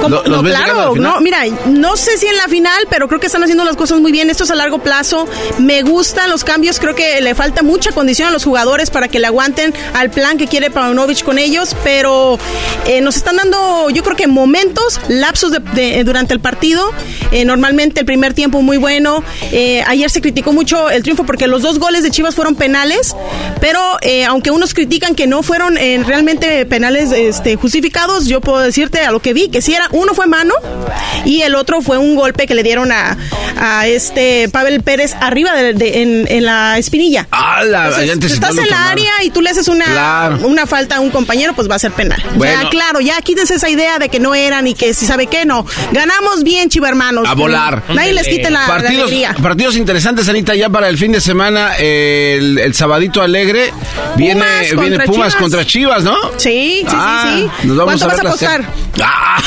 Lo- no, claro, no, mira, no sé si en la final, pero creo que están haciendo las cosas muy bien. Esto es a largo plazo. Me gustan los cambios. Creo que le falta mucha condición a los jugadores para que le aguanten al plan que quiere Paunovic con ellos, pero eh, nos están dando, yo creo que momentos, lapsos de, de- durante el partido. Eh, normalmente el primer tiempo muy bueno. Eh, ayer se criticó mucho el triunfo porque los dos goles de Chivas fueron penales, pero aunque unos critican que no fueron realmente penales este, justificados, yo puedo decirte a lo que vi que sí era uno fue mano y el otro fue un golpe que le dieron a, a este Pavel Pérez arriba de, de- en, en la espinilla. Ah, la- Entonces, ya sí estás en la área y tú le haces una, Claro. una falta a un compañero, pues va a ser penal. Bueno. claro, ya quítese esa idea de que no eran y que si sabe qué, no. Ganamos bien, chiva hermanos. A volar. Nadie les quite la, partidos, alegría. partidos interesantes, Anita, ya para el fin de semana. El, el sabadito alegre. Viene Pumas viene contra Pumas Chivas. contra Chivas, ¿no? Sí, sí, Ah, sí, sí. nos vamos ¿Cuánto a vas a apostar? Ah,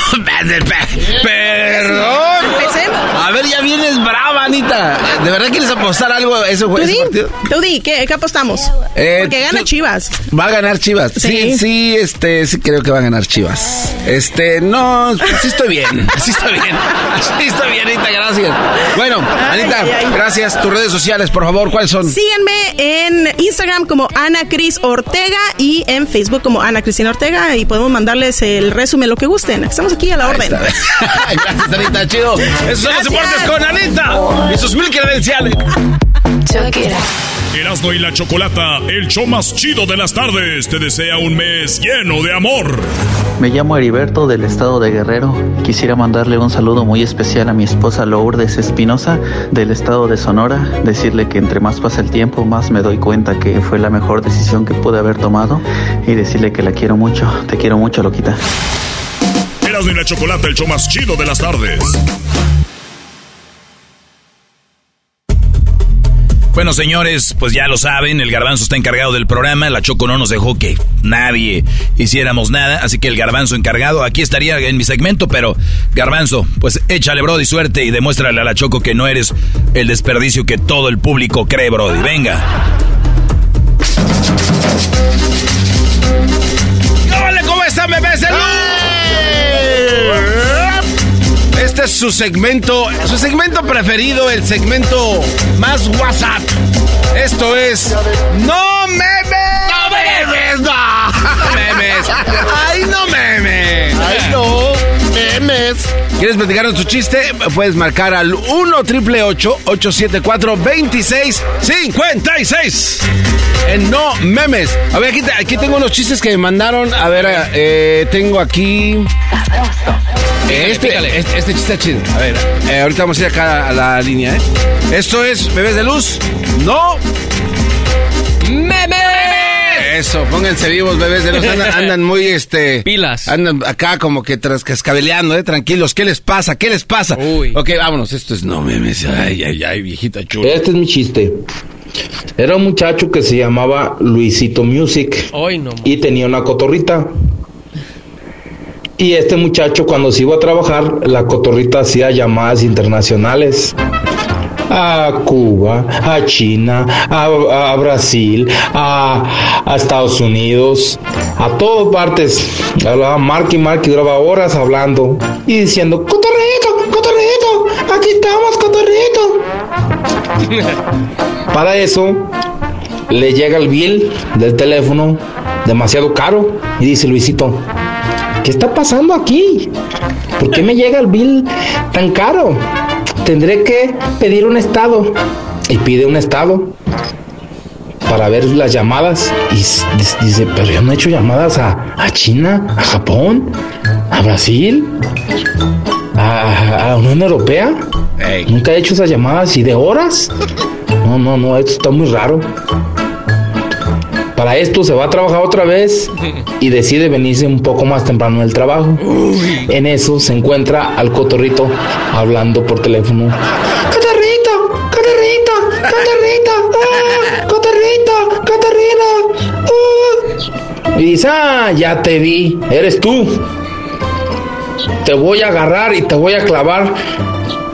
perdón. Empecemos. A ver, ya vienes brava, Anita. ¿De verdad quieres apostar algo a ese, partido? tú di, ¿qué, qué apostamos? Eh, Porque gana Chivas. Va a ganar Chivas. Sí. Sí. sí, este, sí creo que va a ganar Chivas. Este, no, así estoy bien. Así estoy bien. Así estoy bien, Anita, gracias. Bueno, Ay, Anita, ay, ay. gracias. Tus redes sociales, por favor, ¿cuáles son? Síganme en Instagram como Ana Cris Ortega y en Facebook como Ana Cristina Ortega y podemos mandarles el resumen, lo que gusten. Estamos aquí a la orden. Gracias, Anita, chido. Gracias. Deportes con Anita y sus mil credenciales. Erasmo y la Chocolata, el show más chido de las tardes, te desea un mes lleno de amor. Me llamo Heriberto del estado de Guerrero. Quisiera mandarle un saludo muy especial a mi esposa Lourdes Espinosa del estado de Sonora. Decirle que entre más pasa el tiempo, más me doy cuenta que fue la mejor decisión que pude haber tomado. Y decirle que la quiero mucho. Te quiero mucho, Loquita. Erasmo y la Chocolata, el show más chido de las tardes. Bueno, señores, pues ya lo saben, el garbanzo está encargado del programa, la Choco no nos dejó que nadie hiciéramos nada, así que el garbanzo encargado, aquí estaría en mi segmento, pero garbanzo, pues échale, Brody, suerte y demuéstrale a la Choco que no eres el desperdicio que todo el público cree, Brody. Venga. ¡Hola, ¿cómo están, bebés? Este es su segmento, su segmento preferido, el segmento más WhatsApp. Esto es No memes. No memes, no. memes. Ay, no memes. Ay, no, memes. ¿Quieres platicarnos tu chiste? Puedes marcar al 1 triple 874 2656 En No Memes. A ver, aquí, aquí tengo unos chistes que me mandaron. A ver, eh, tengo aquí. Este, este, este chiste está chido. A ver, eh, ahorita vamos a ir acá a la línea, ¿eh? Esto es Bebés de Luz. No. ¡Memes! Eso, pónganse vivos, bebés de luz. Andan, andan muy, este... Pilas. Andan acá como que tras cascabeleando, ¿eh? Tranquilos. ¿Qué les pasa? ¿Qué les pasa? Uy. Ok, vámonos. Esto es no memes. Ay, ay, ay, viejita chula. Este es mi chiste. Era un muchacho que se llamaba Luisito Music Hoy no. y tenía una cotorrita. Y este muchacho cuando se iba a trabajar, la cotorrita hacía llamadas internacionales. A Cuba, a China, a, a Brasil, a, a Estados Unidos, a todas partes. Hablaba marca y marca y duraba horas hablando y diciendo, cotorrito, cotorrito, aquí estamos, cotorrito. Para eso le llega el bill del teléfono demasiado caro y dice Luisito, ¿qué está pasando aquí? ¿Por qué me llega el bill tan caro? Tendré que pedir un estado. Y pide un estado para ver las llamadas. Y dice, pero yo no he hecho llamadas a, a China, a Japón, a Brasil, a, a la Unión Europea. Nunca he hecho esas llamadas y de horas. No, no, no, esto está muy raro. Para esto se va a trabajar otra vez y decide venirse un poco más temprano del trabajo. En eso se encuentra al cotorrito hablando por teléfono. ¡Cotorrito! ¡Cotorrito! ¡Cotorrito! ¡Ah! ¡Cotorrito! ¡Cotorrito! ¡Ah! Y dice, ah, ya te vi, eres tú. Te voy a agarrar y te voy a clavar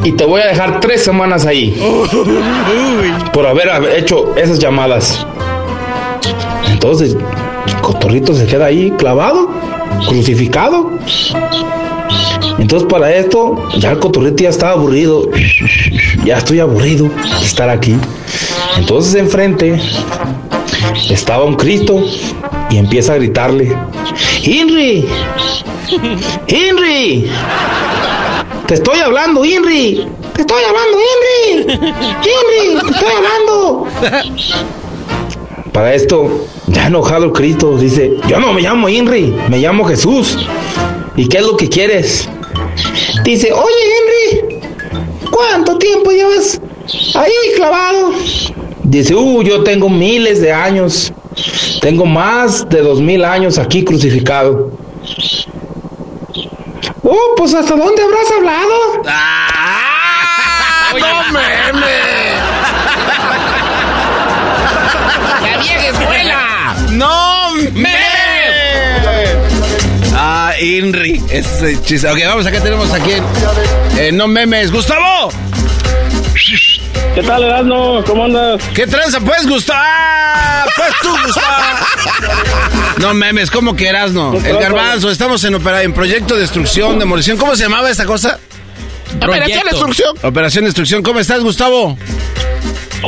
y te voy a dejar tres semanas ahí por haber hecho esas llamadas. Entonces, cotorrito se queda ahí clavado, crucificado. Entonces, para esto, ya el cotorrito ya estaba aburrido. Ya estoy aburrido de estar aquí. Entonces, enfrente estaba un Cristo y empieza a gritarle: ¡Henry! ¡Henry! ¡Te estoy hablando, Henry! ¡Te estoy hablando, Henry! ¡Henry! ¡Te estoy hablando! Para esto, ya enojado Cristo dice, yo no me llamo Henry, me llamo Jesús. ¿Y qué es lo que quieres? Dice, oye Henry, ¿cuánto tiempo llevas ahí clavado? Dice, uh, yo tengo miles de años. Tengo más de dos mil años aquí crucificado. Oh, pues ¿hasta dónde habrás hablado? ¡No memes! ¡La vieja escuela! ¡No memes! Ah, Inri, ese chiste. Ok, vamos, acá tenemos aquí eh, No Memes. ¡Gustavo! ¿Qué tal, Erasmo? ¿Cómo andas? ¿Qué tranza, pues, Gustavo? ¡Ah, pues tú, Gustavo! No memes, ¿cómo que Erasno? ¿Qué El garbanzo, estamos en, opera- en proyecto de destrucción, demolición. ¿Cómo se llamaba esta cosa? Operación Destrucción. Operación Destrucción. ¿Cómo estás, Gustavo?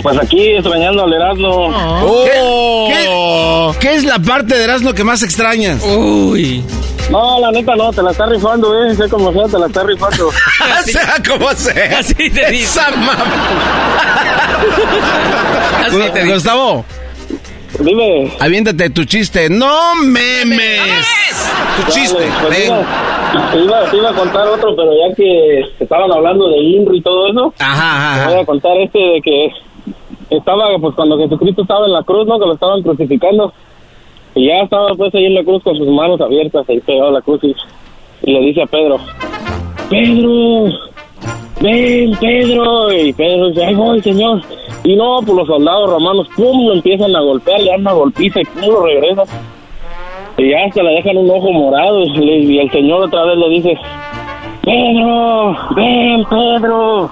Pues aquí extrañando al Erasmo. Oh. ¿Qué, qué- qué es la parte de Erasmo que más extrañas? Uy. No, la neta no, te la está rifando, eh. Sé como sea, te la está rifando. sea como sea. Así te dice. Esa Así te dice. Gustavo, Dime. aviéntate tu chiste. ¡No memes! Tu chiste. Pues ven. te, iba, te iba a contar otro, pero ya que estaban hablando de INRI y todo eso, Ajá, te ajá, voy ajá. a contar este de que estaba, pues cuando Jesucristo estaba en la cruz, ¿no? Que lo estaban crucificando. Y ya estaba pues ahí en la cruz con sus manos abiertas, ahí pegado a la cruz y, le dice a Pedro, Pedro, ven Pedro. Y Pedro dice, ahí voy señor. Y no, pues los soldados romanos, pum, lo empiezan a golpear, le dan una golpiza y pum, lo regresan. Y ya hasta le dejan un ojo morado y, y el señor otra vez le dice, Pedro, ven Pedro.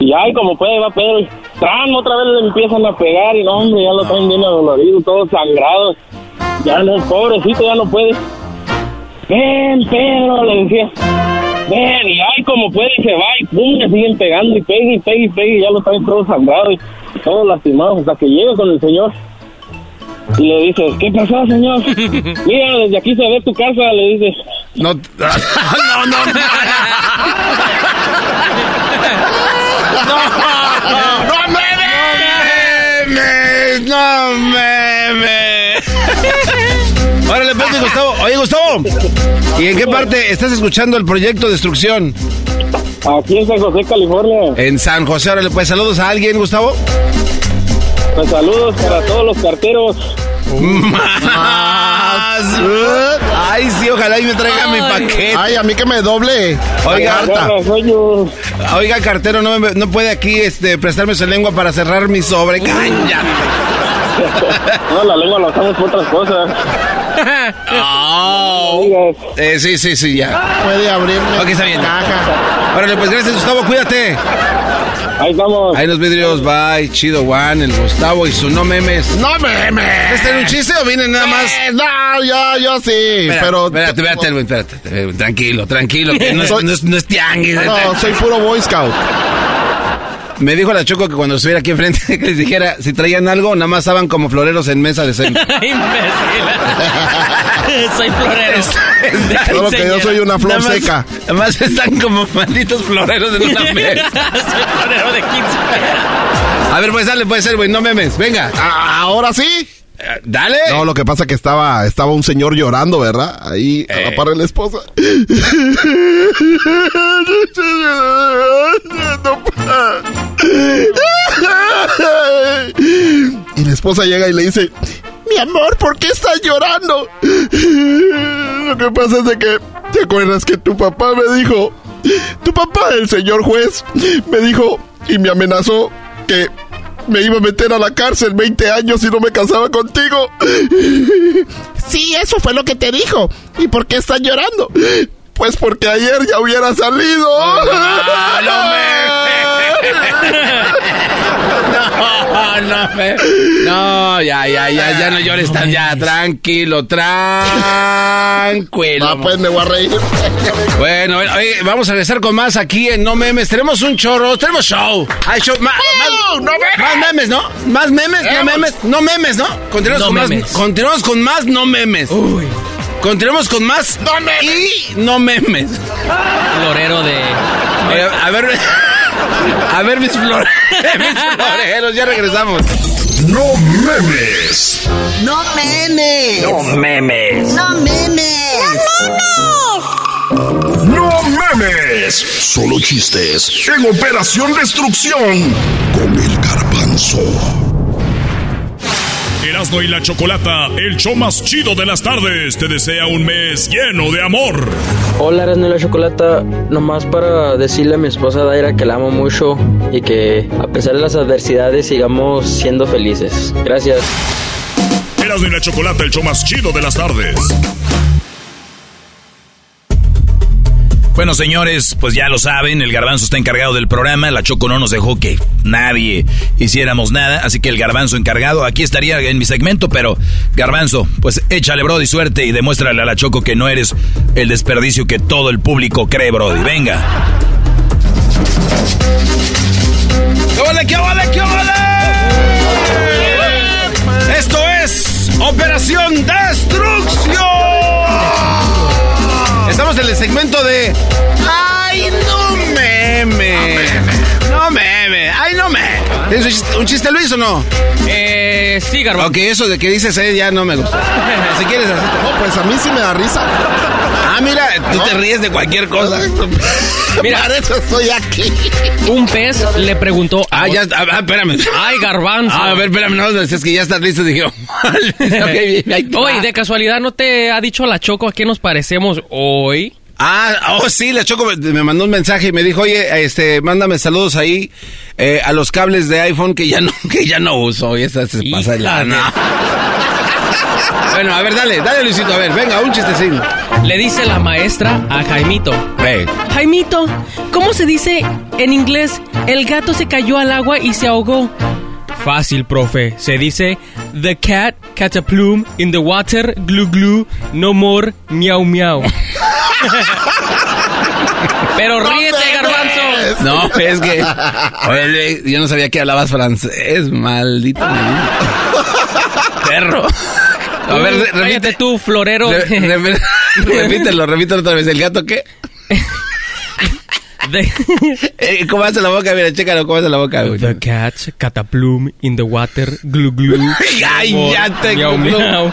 Y ay, como puede, va Pedro. ¡Tran! otra vez le empiezan a pegar y no, hombre, ya lo traen bien adolorido, todo sangrado. Ya no, pobrecito, ya no puede. Ven, Pedro, le decía. Ven, y ay, como puede, y se va y pum, le siguen pegando y pegue y pegue y pegue y ya lo traen todo sangrado y todo lastimado hasta que llega con el señor. Y le dice, ¿qué pasó, señor? Mira, desde aquí se ve tu casa, le dice. No, no, no, no. ¡No memes! ¡No memes! Órale, pues, Gustavo. Oye, Gustavo. ¿Y en qué parte estás escuchando el proyecto Destrucción? Aquí en San José, California. En San José. Órale, pues, saludos a alguien, Gustavo. Pues saludos para todos los carteros. Más. Ay, sí, ojalá y me traiga mi paquete. Ay, a mí que me doble. Oiga, carta. Oiga, cartero, no, me- no puede aquí este, prestarme su lengua para cerrar mi sobre. ¡Cállate! No, la lengua la usamos por otras cosas. Oh. Eh, sí, sí, sí, ya. Puede abrirme. Ok, está bien. Órale, pues gracias, Gustavo, cuídate. Ahí estamos. Ahí los vidrios, bye. Chido Juan, el Gustavo y su no memes. ¡No memes! ¿Este era un chiste o viene nada más? Eh, no, yo, yo sí, Espera, pero... Espérate, espérate, espérate, espérate, Tranquilo, tranquilo, que no es, no es, no es tianguis. No, soy puro Boy Scout. Me dijo la Choco que cuando estuviera aquí enfrente que les dijera si traían algo, nada más estaban como floreros en mesa de centro. Imbécil. Soy florero. Solo que yo soy una flor Nada más- seca. Nada más están como malditos floreros en una mesa. Soy florero de 15 A ver, pues dale, puede ser, güey, no memes, venga. Ah, Ahora sí. Dale. No, lo que pasa que estaba, estaba un señor llorando, ¿verdad? Ahí a la par de la esposa. Y la esposa llega y le dice, mi amor, ¿por qué estás llorando? Lo que pasa es de que, ¿te acuerdas que tu papá me dijo, tu papá, el señor juez, me dijo y me amenazó que me iba a meter a la cárcel 20 años si no me casaba contigo. Sí, eso fue lo que te dijo. ¿Y por qué estás llorando? Pues porque ayer ya hubiera salido. No, no, me- no, ya, ya, ya, ya no llores tan, ya, tranquilo, tranquilo. Ah, pues me voy a reír. Bueno, bueno, oye, vamos a regresar con más aquí en No Memes. Tenemos un chorro, tenemos show. Hay show, ma- más, más memes, ¿no? Más memes, no memes, no memes, ¿no? Continuamos No con memes. más, continuamos con más no memes. Continuamos con más no memes. y no memes. Florero de. Oye, a ver, a ver mis, flore- mis floreros, ya regresamos. No memes. No memes. No memes. No memes. No memes. memes, solo chistes en Operación Destrucción con el garbanzo. Erasmo y la Chocolata, el show más chido de las tardes, te desea un mes lleno de amor. Hola, Erasmo y la Chocolata. Nomás para decirle a mi esposa Daira que la amo mucho y que a pesar de las adversidades sigamos siendo felices. Gracias. Erasmo y la Chocolata, el show más chido de las tardes. Bueno, señores, pues ya lo saben, el garbanzo está encargado del programa, la Choco no nos dejó que nadie hiciéramos nada, así que el garbanzo encargado aquí estaría en mi segmento, pero garbanzo, pues échale, Brody, suerte y demuéstrale a la Choco que no eres el desperdicio que todo el público cree, Brody. Venga. ¡Qué vale, qué vale! Esto es Operación Destrucción. Estamos en el segmento de. ¡Ay, no meme! No meme, ¡ay, no meme! ¿Tienes un chiste, un chiste, Luis, o no? Eh, sí, Garbanzo. Ok, eso de que dices eh, ya no me gusta. si quieres así. No, pues a mí sí me da risa. Ah, mira, tú te ríes de cualquier cosa. Mira, Para eso estoy aquí. un pez le preguntó. Ah, ya, ah, espérame. Ay, garbanzo. Ah, a ver, espérame, no, es que ya estás listo, dije. ok, bien, ahí te va. Oye, de casualidad, ¿no te ha dicho la Choco a qué nos parecemos hoy? Ah, oh, sí, la Choco me, mandó un mensaje y me dijo, oye, este, mándame saludos ahí eh, a los cables de iPhone que ya no, que ya no uso. Y esa se pasa lana. Bueno, a ver, dale, dale, Luisito, a ver, venga, un chistecín. Le dice la maestra a Jaimito. Ve. Jaimito, ¿cómo se dice en inglés el gato se cayó al agua y se ahogó? Fácil, profe. Se dice The cat catch a plume in the water, glue glue, no more, miau miau. Pero ríete, garbanzo. No, es que, oye, yo no sabía que hablabas francés, maldito. Perro. A ver, repite. tú, florero. re- re- repítelo, repítelo otra vez. ¿El gato qué? The, Eh, ¿Cómo hace la boca? Mira, chécalo, ¿cómo hace la boca? güey? the cat catch a plume in the water, glue glue. Ay, ya te miau miau.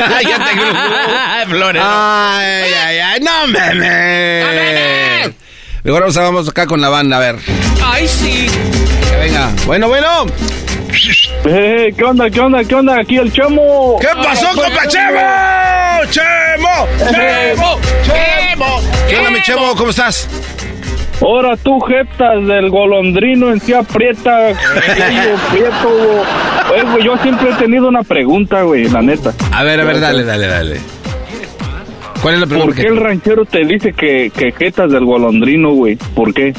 Ay, ya te glue, Florero. Ay, ay, ay, no memes. Mejor vamos, vamos acá con la banda, a ver. Ay, sí. Que venga. Bueno, bueno. Eh, ¿Qué onda, qué onda, qué onda? Aquí el chamo. ¿Qué pasó, compa Chemo? ¡Chemo! ¡Chemo! ¡Chemo! ¿Qué onda, mi Chemo? ¿Cómo estás? Ahora tú, jetas del golondrino en sí aprieta, prieto. Yo siempre he tenido una pregunta, güey, la neta. A ver, a ver, dale, dale, dale. ¿Cuál es la ¿Por pregunta? qué el ranchero te dice que, que jetas del golondrino, güey? ¿Por qué?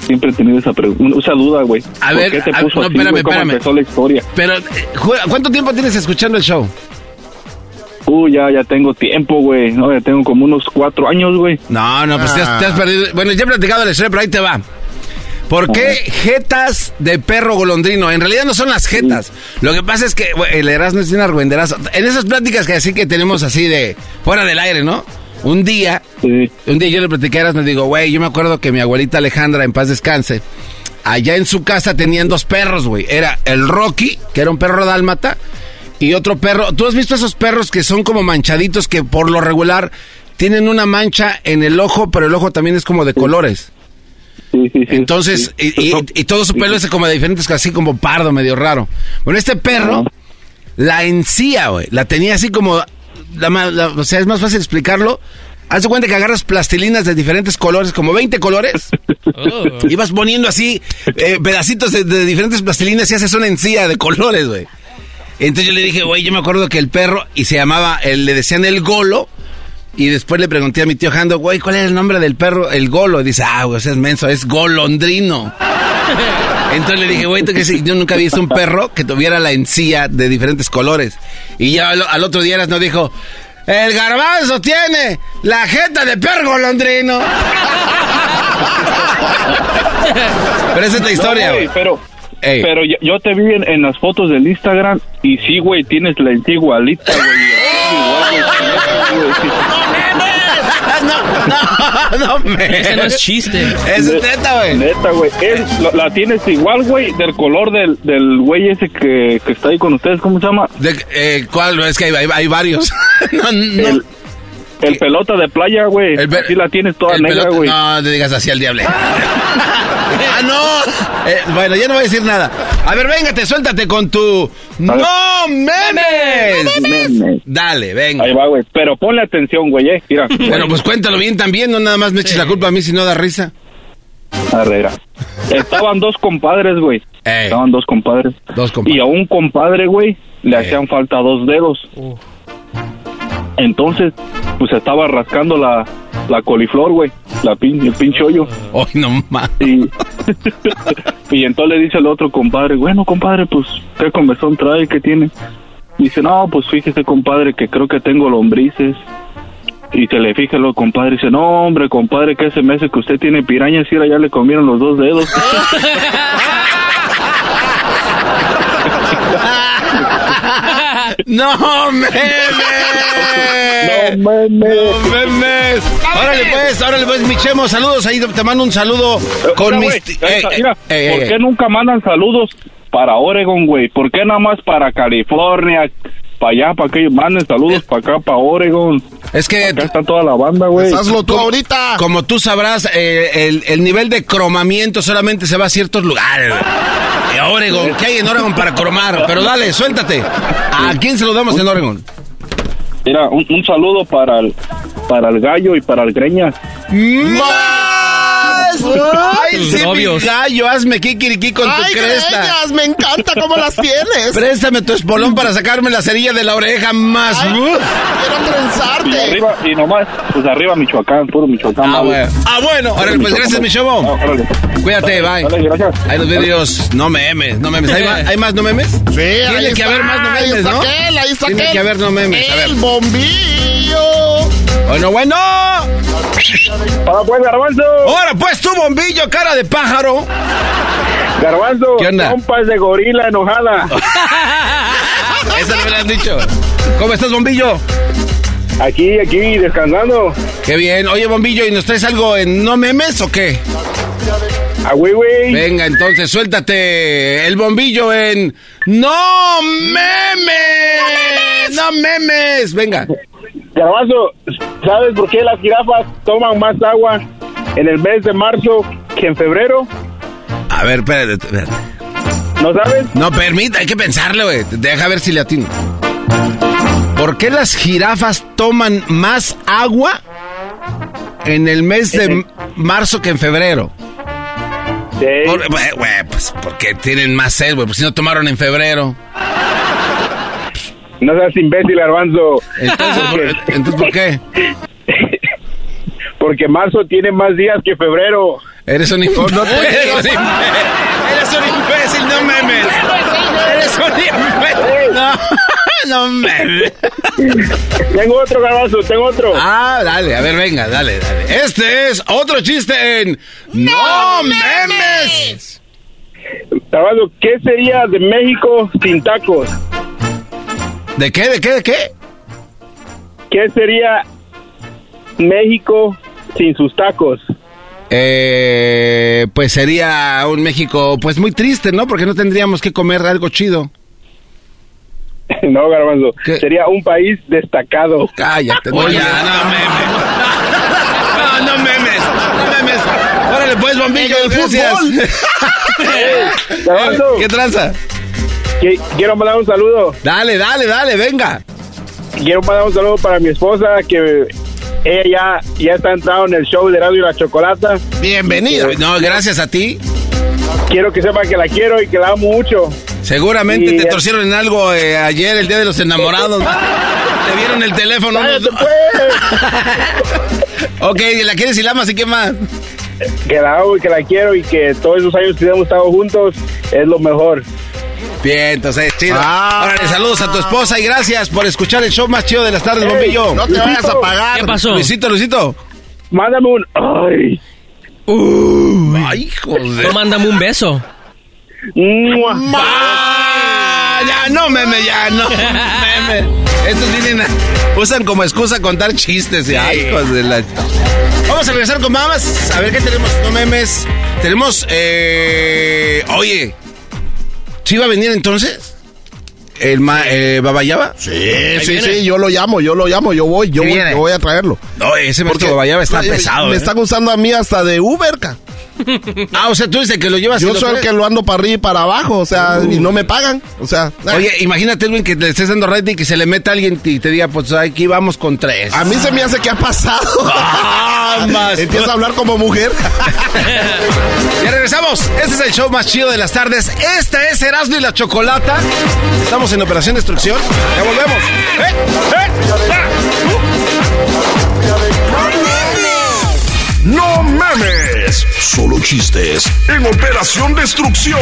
Siempre he tenido esa, pregunta, esa duda, güey. A ¿Por ver, qué te a- puso no, así, espérame, empezó la historia? Pero, eh, ¿cuánto tiempo tienes escuchando el show? Uh, ya, ya tengo tiempo, güey. No, ya tengo como unos cuatro años, güey. No, no, pues te, has, te has perdido. Bueno, ya he platicado la historia, pero ahí te va. ¿Por qué jetas de perro golondrino? En realidad no son las jetas. Lo que pasa es que güey, el Erasmo es un argüenderazo. En esas pláticas que así que tenemos así de fuera del aire, ¿no? Un día, un día yo le platicé a Erasmo y digo, güey, yo me acuerdo que mi abuelita Alejandra, en paz descanse, allá en su casa tenían dos perros, güey. Era el Rocky, que era un perro dálmata, y otro perro. ¿Tú has visto esos perros que son como manchaditos que por lo regular tienen una mancha en el ojo, pero el ojo también es como de colores? Entonces, y, y- y todo su pelo es como de diferentes, así como pardo, medio raro. Bueno, este perro, la encía, güey, la tenía así como, la o sea, es más fácil explicarlo. Haz de cuenta que agarras plastilinas de diferentes colores, como 20 colores, y vas poniendo así eh, pedacitos de, de diferentes plastilinas y haces una encía de colores, güey. Entonces yo le dije, güey, yo me acuerdo que el perro, y se llamaba, el- le decían el golo, y después le pregunté a mi tío Jando, güey, ¿cuál es el nombre del perro? El golo. Y dice, ah, güey, ese es menso, es golondrino. Entonces le dije, güey, ¿tú qué yo nunca había visto un perro que tuviera la encía de diferentes colores. Y ya al, al otro día nos dijo, el garbanzo tiene la jeta de perro golondrino. Pero esa es la historia, No, güey. pero, Ey. pero yo, yo te vi en, en las fotos del Instagram y sí, güey, tienes la igualita, güey. Sí. no, no, me. Ese no es chiste. Es neta, güey. Neta, güey. La tienes igual, güey, del color del, del güey ese que, que está ahí con ustedes. ¿Cómo se llama? De- eh, ¿Cuál? Es que hay, hay- hay varios. no, no. El, El pelota de playa, güey. Así la tienes toda negra, güey. No, te digas así al diablo. ¡Ah, no! Eh, bueno, ya no voy a decir nada. A ver, véngate, suéltate con tu... ¡No memes! Memes. Dale, venga. Ahí va, güey. Pero ponle atención, güey, eh. Mira. Bueno, pues cuéntalo bien también, no nada más me eches la culpa a mí si no da risa. Herrera. Estaban dos compadres, güey. Estaban dos compadres. Dos Y a un compadre, güey, le hacían falta dos dedos. Entonces, pues estaba rascando la, la coliflor, güey. La pin, el pinche hoyo. Ay, no más. Y, y entonces le dice al otro compadre, bueno, compadre, pues, ¿qué comezón trae? ¿Qué tiene? Dice, no, pues fíjese, compadre, que creo que tengo lombrices. Y se le fija el compadre y dice, no, hombre, compadre, que ese mes que usted tiene pirañas y ahora ya le comieron los dos dedos. ¡No memes! ¡No memes! ¡No memes! Órale pues, órale pues, mi Chemo, saludos ahí, te mando un saludo con Mira, mis... Ey, ey, mira, ey, ¿por ey, qué nunca mandan saludos para Oregon, güey? ¿Por qué nada más para California? Para allá, para que manden saludos para acá, para Oregon. Es que... Acá está toda la banda, güey. tú ahorita. Como tú sabrás, eh, el, el nivel de cromamiento solamente se va a ciertos lugares. Eh, Oregon, ¿qué hay en Oregon para cromar? Pero dale, suéltate. ¿A quién se lo damos en Oregon? Mira, un, un saludo para el, para el gallo y para el greña. ¡Más! ¡Ay, sí, mi gallo! Hazme kikiriki con tu ¡Ay, cresta. greñas! ¡Me encanta cómo las tienes! Préstame tu espolón para sacarme la cerilla de la oreja más. Ay. ¡Quiero Y trenzarte! arriba, y nomás, pues arriba Michoacán, puro Michoacán. Ah, bueno. Ah, bueno. Órale, pues gracias, mi chavo. Cuídate, bye. Dale, gracias. Ahí los vídeos. No memes, no memes. ¿Hay más, hay más no memes? Sí, Tiene ahí que está, haber más no ahí memes, está ¿no? aquel, ahí está Tiene aquel. que haber no memes. A ver. El bombillo. Bueno, bueno. Para pues, Garbanzo. Ahora pues tu bombillo, cara de pájaro. Garbanzo, ¿Qué onda? compas de gorila enojada. Eso no me lo han dicho. ¿Cómo estás, bombillo? Aquí, aquí, descansando. Qué bien. Oye, bombillo, ¿y nos traes algo en no memes o qué? Ah, güey, güey. Venga, entonces suéltate el bombillo en no memes. No memes. Venga. Garbanzo, ¿sabes por qué las jirafas toman más agua en el mes de marzo que en febrero? A ver, espérate, espérate. ¿No sabes? No, permita, hay que pensarle, güey. Deja ver si le atino. ¿Por qué las jirafas toman más agua en el mes de m- marzo que en febrero? Por- güey, güey, pues porque tienen más sed, güey. Pues si no tomaron en febrero. No seas imbécil, Garbanzo. Entonces, ¿por, entonces, ¿por qué? Porque marzo tiene más días que febrero. Eres un imbécil. No, no te- eres, un imbécil. Eres un imbécil, no memes. Eres un imbécil. No, no memes. Tengo otro, Garbanzo, tengo otro. Ah, dale, a ver, venga, dale, dale. Este es otro chiste en No memes. Garbanzo, ¿qué sería de México sin tacos? ¿De qué, de qué, de qué? ¿Qué sería México sin sus tacos? Eh, pues sería un México, pues muy triste, ¿no? Porque no tendríamos que comer algo chido. No, Garbanzo. Sería un país destacado. Cállate, no, ya, no memes. No, no memes, no memes. Órale, pues, bombillo, el gracias. ¿Qué tranza? Quiero mandar un saludo. Dale, dale, dale, venga. Quiero mandar un saludo para mi esposa que ella ya, ya está entrado en el show de Radio y la Chocolata. Bienvenido. No, gracias a ti. Quiero que sepa que la quiero y que la amo mucho. Seguramente Y- te torcieron en algo eh, ayer, el día de los enamorados. te vieron el teléfono. Cállate, ok, la quieres y la amas y qué más. Que la amo y que la quiero y que todos esos años que hemos estado juntos es lo mejor. Bien, entonces, chido. Ah. Órale, saludos a tu esposa y gracias por escuchar el show más chido de las tardes, Ey, bombillo. no te vayas a apagar. ¿Qué pasó? Luisito, Luisito. Mándame un. Ay. Ay, joder. No, mándame un beso. Ah, ya, no meme, ya, no meme. Estos vienen a, usan como excusa contar chistes. y ay, hijos de la... Vamos a regresar con mamas. A ver qué tenemos, no memes. Tenemos, eh... Oye, ¿sí va a venir entonces? El ma, eh, Babayaba? Sí, sí, sí, yo lo llamo, yo lo llamo, yo voy, yo ¿Qué voy, viene? yo voy a traerlo. No, ese maestro Babayaba está eh, pesado. Me ¿eh? están usando a mí hasta de Uber, ca. Ah, o sea, tú dices que lo llevas Yo soy el que lo ando para arriba y para abajo, o sea, y no me pagan, o sea. Oye, imagínate, Edwin, que le estés dando red y que se le meta alguien y te diga, pues aquí vamos con tres. A mí se me hace que ha pasado. Ambas. Empieza a hablar como mujer. Ya regresamos. Este es el show más chido de las tardes. Esta es Erasmo y la Chocolata. Estamos en Operación Destrucción. Ya volvemos. ¡Eh! ¡Eh! ¡No memes! Solo chistes en Operación Destrucción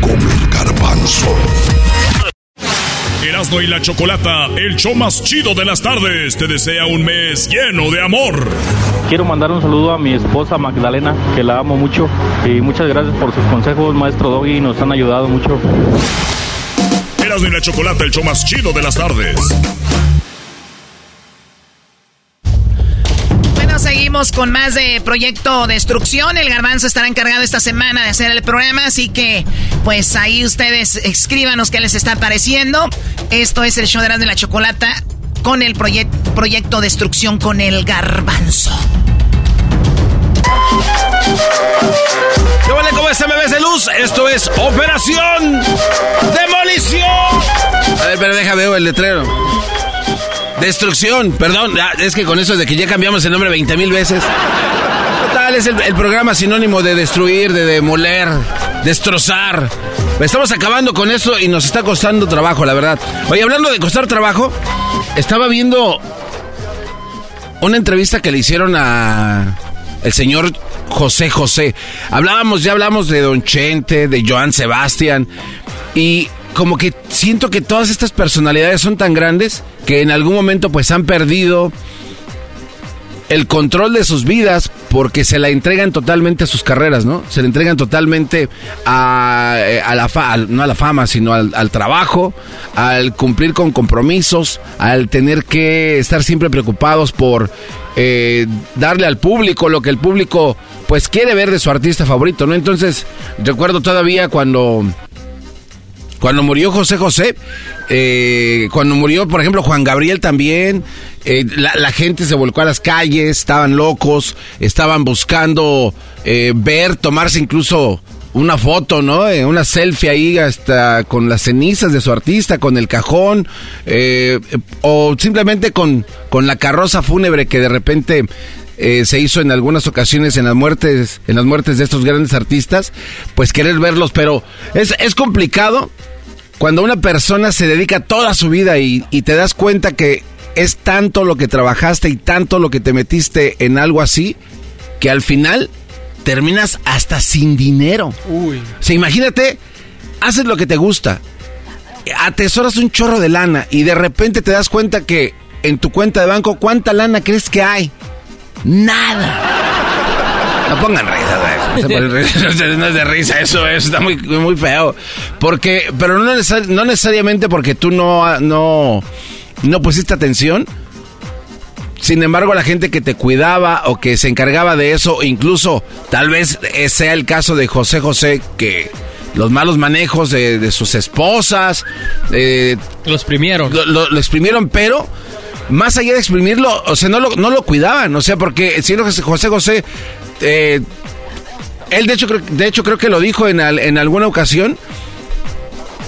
con el garbanzo. Erasmo y la Chocolata, el show más chido de las tardes, te desea un mes lleno de amor. Quiero mandar un saludo a mi esposa Magdalena, que la amo mucho. Y muchas gracias por sus consejos, maestro Doggy, nos han ayudado mucho. Erasmo y la Chocolata, el show más chido de las tardes. Bueno, seguimos con más de Proyecto Destrucción. El Garbanzo estará encargado esta semana de hacer el programa, así que pues ahí ustedes escríbanos qué les está pareciendo. Esto es el show de la Chocolata con el proye- Proyecto Destrucción con el Garbanzo. ¿Qué vale? ¿Cómo está, de luz? Esto es Operación Demolición. A ver, pero deja, veo el letrero. Destrucción, perdón, ah, es que con eso de que ya cambiamos el nombre 20 mil veces. Total, es el, el programa sinónimo de destruir, de demoler, destrozar. Estamos acabando con eso y nos está costando trabajo, la verdad. Oye, hablando de costar trabajo, estaba viendo una entrevista que le hicieron a el señor José José. Hablábamos, ya hablamos de Don Chente, de Joan Sebastián y como que siento que todas estas personalidades son tan grandes que en algún momento pues han perdido el control de sus vidas porque se la entregan totalmente a sus carreras, ¿no? Se le entregan totalmente a, eh, a la fa- no a la fama, sino al, al trabajo, al cumplir con compromisos, al tener que estar siempre preocupados por eh, darle al público lo que el público pues quiere ver de su artista favorito, ¿no? Entonces, recuerdo todavía cuando cuando murió José José, eh, cuando murió, por ejemplo, Juan Gabriel también, eh, la, gente se volcó a las calles, estaban locos, estaban buscando eh, ver, tomarse incluso una foto, ¿no? Eh, una selfie ahí hasta con las cenizas de su artista, con el cajón, eh, o simplemente con, con la carroza fúnebre que de repente eh, se hizo en algunas ocasiones en las muertes, en las muertes de estos grandes artistas, pues querer verlos, pero es, es complicado cuando una persona se dedica toda su vida y, y te das cuenta que es tanto lo que trabajaste y tanto lo que te metiste en algo así, que al final terminas hasta sin dinero. Uy. O sea, imagínate, haces lo que te gusta, atesoras un chorro de lana y de repente te das cuenta que en tu cuenta de banco, ¿cuánta lana crees que hay? Nada. No pongan risa, güey. No es de risa eso, está muy, muy feo. Porque, pero no, necesar- no necesariamente porque tú no, no, no pusiste atención. Sin embargo, la gente que te cuidaba o que se encargaba de eso, incluso tal vez sea el caso de José José, que los malos manejos de, de sus esposas... eh, lo exprimieron. Lo, lo- lo exprimieron, pero más allá de exprimirlo, o sea, no lo, no lo cuidaban, o sea, porque si José José... eh, él de hecho, de hecho creo que lo dijo en, al- en alguna ocasión,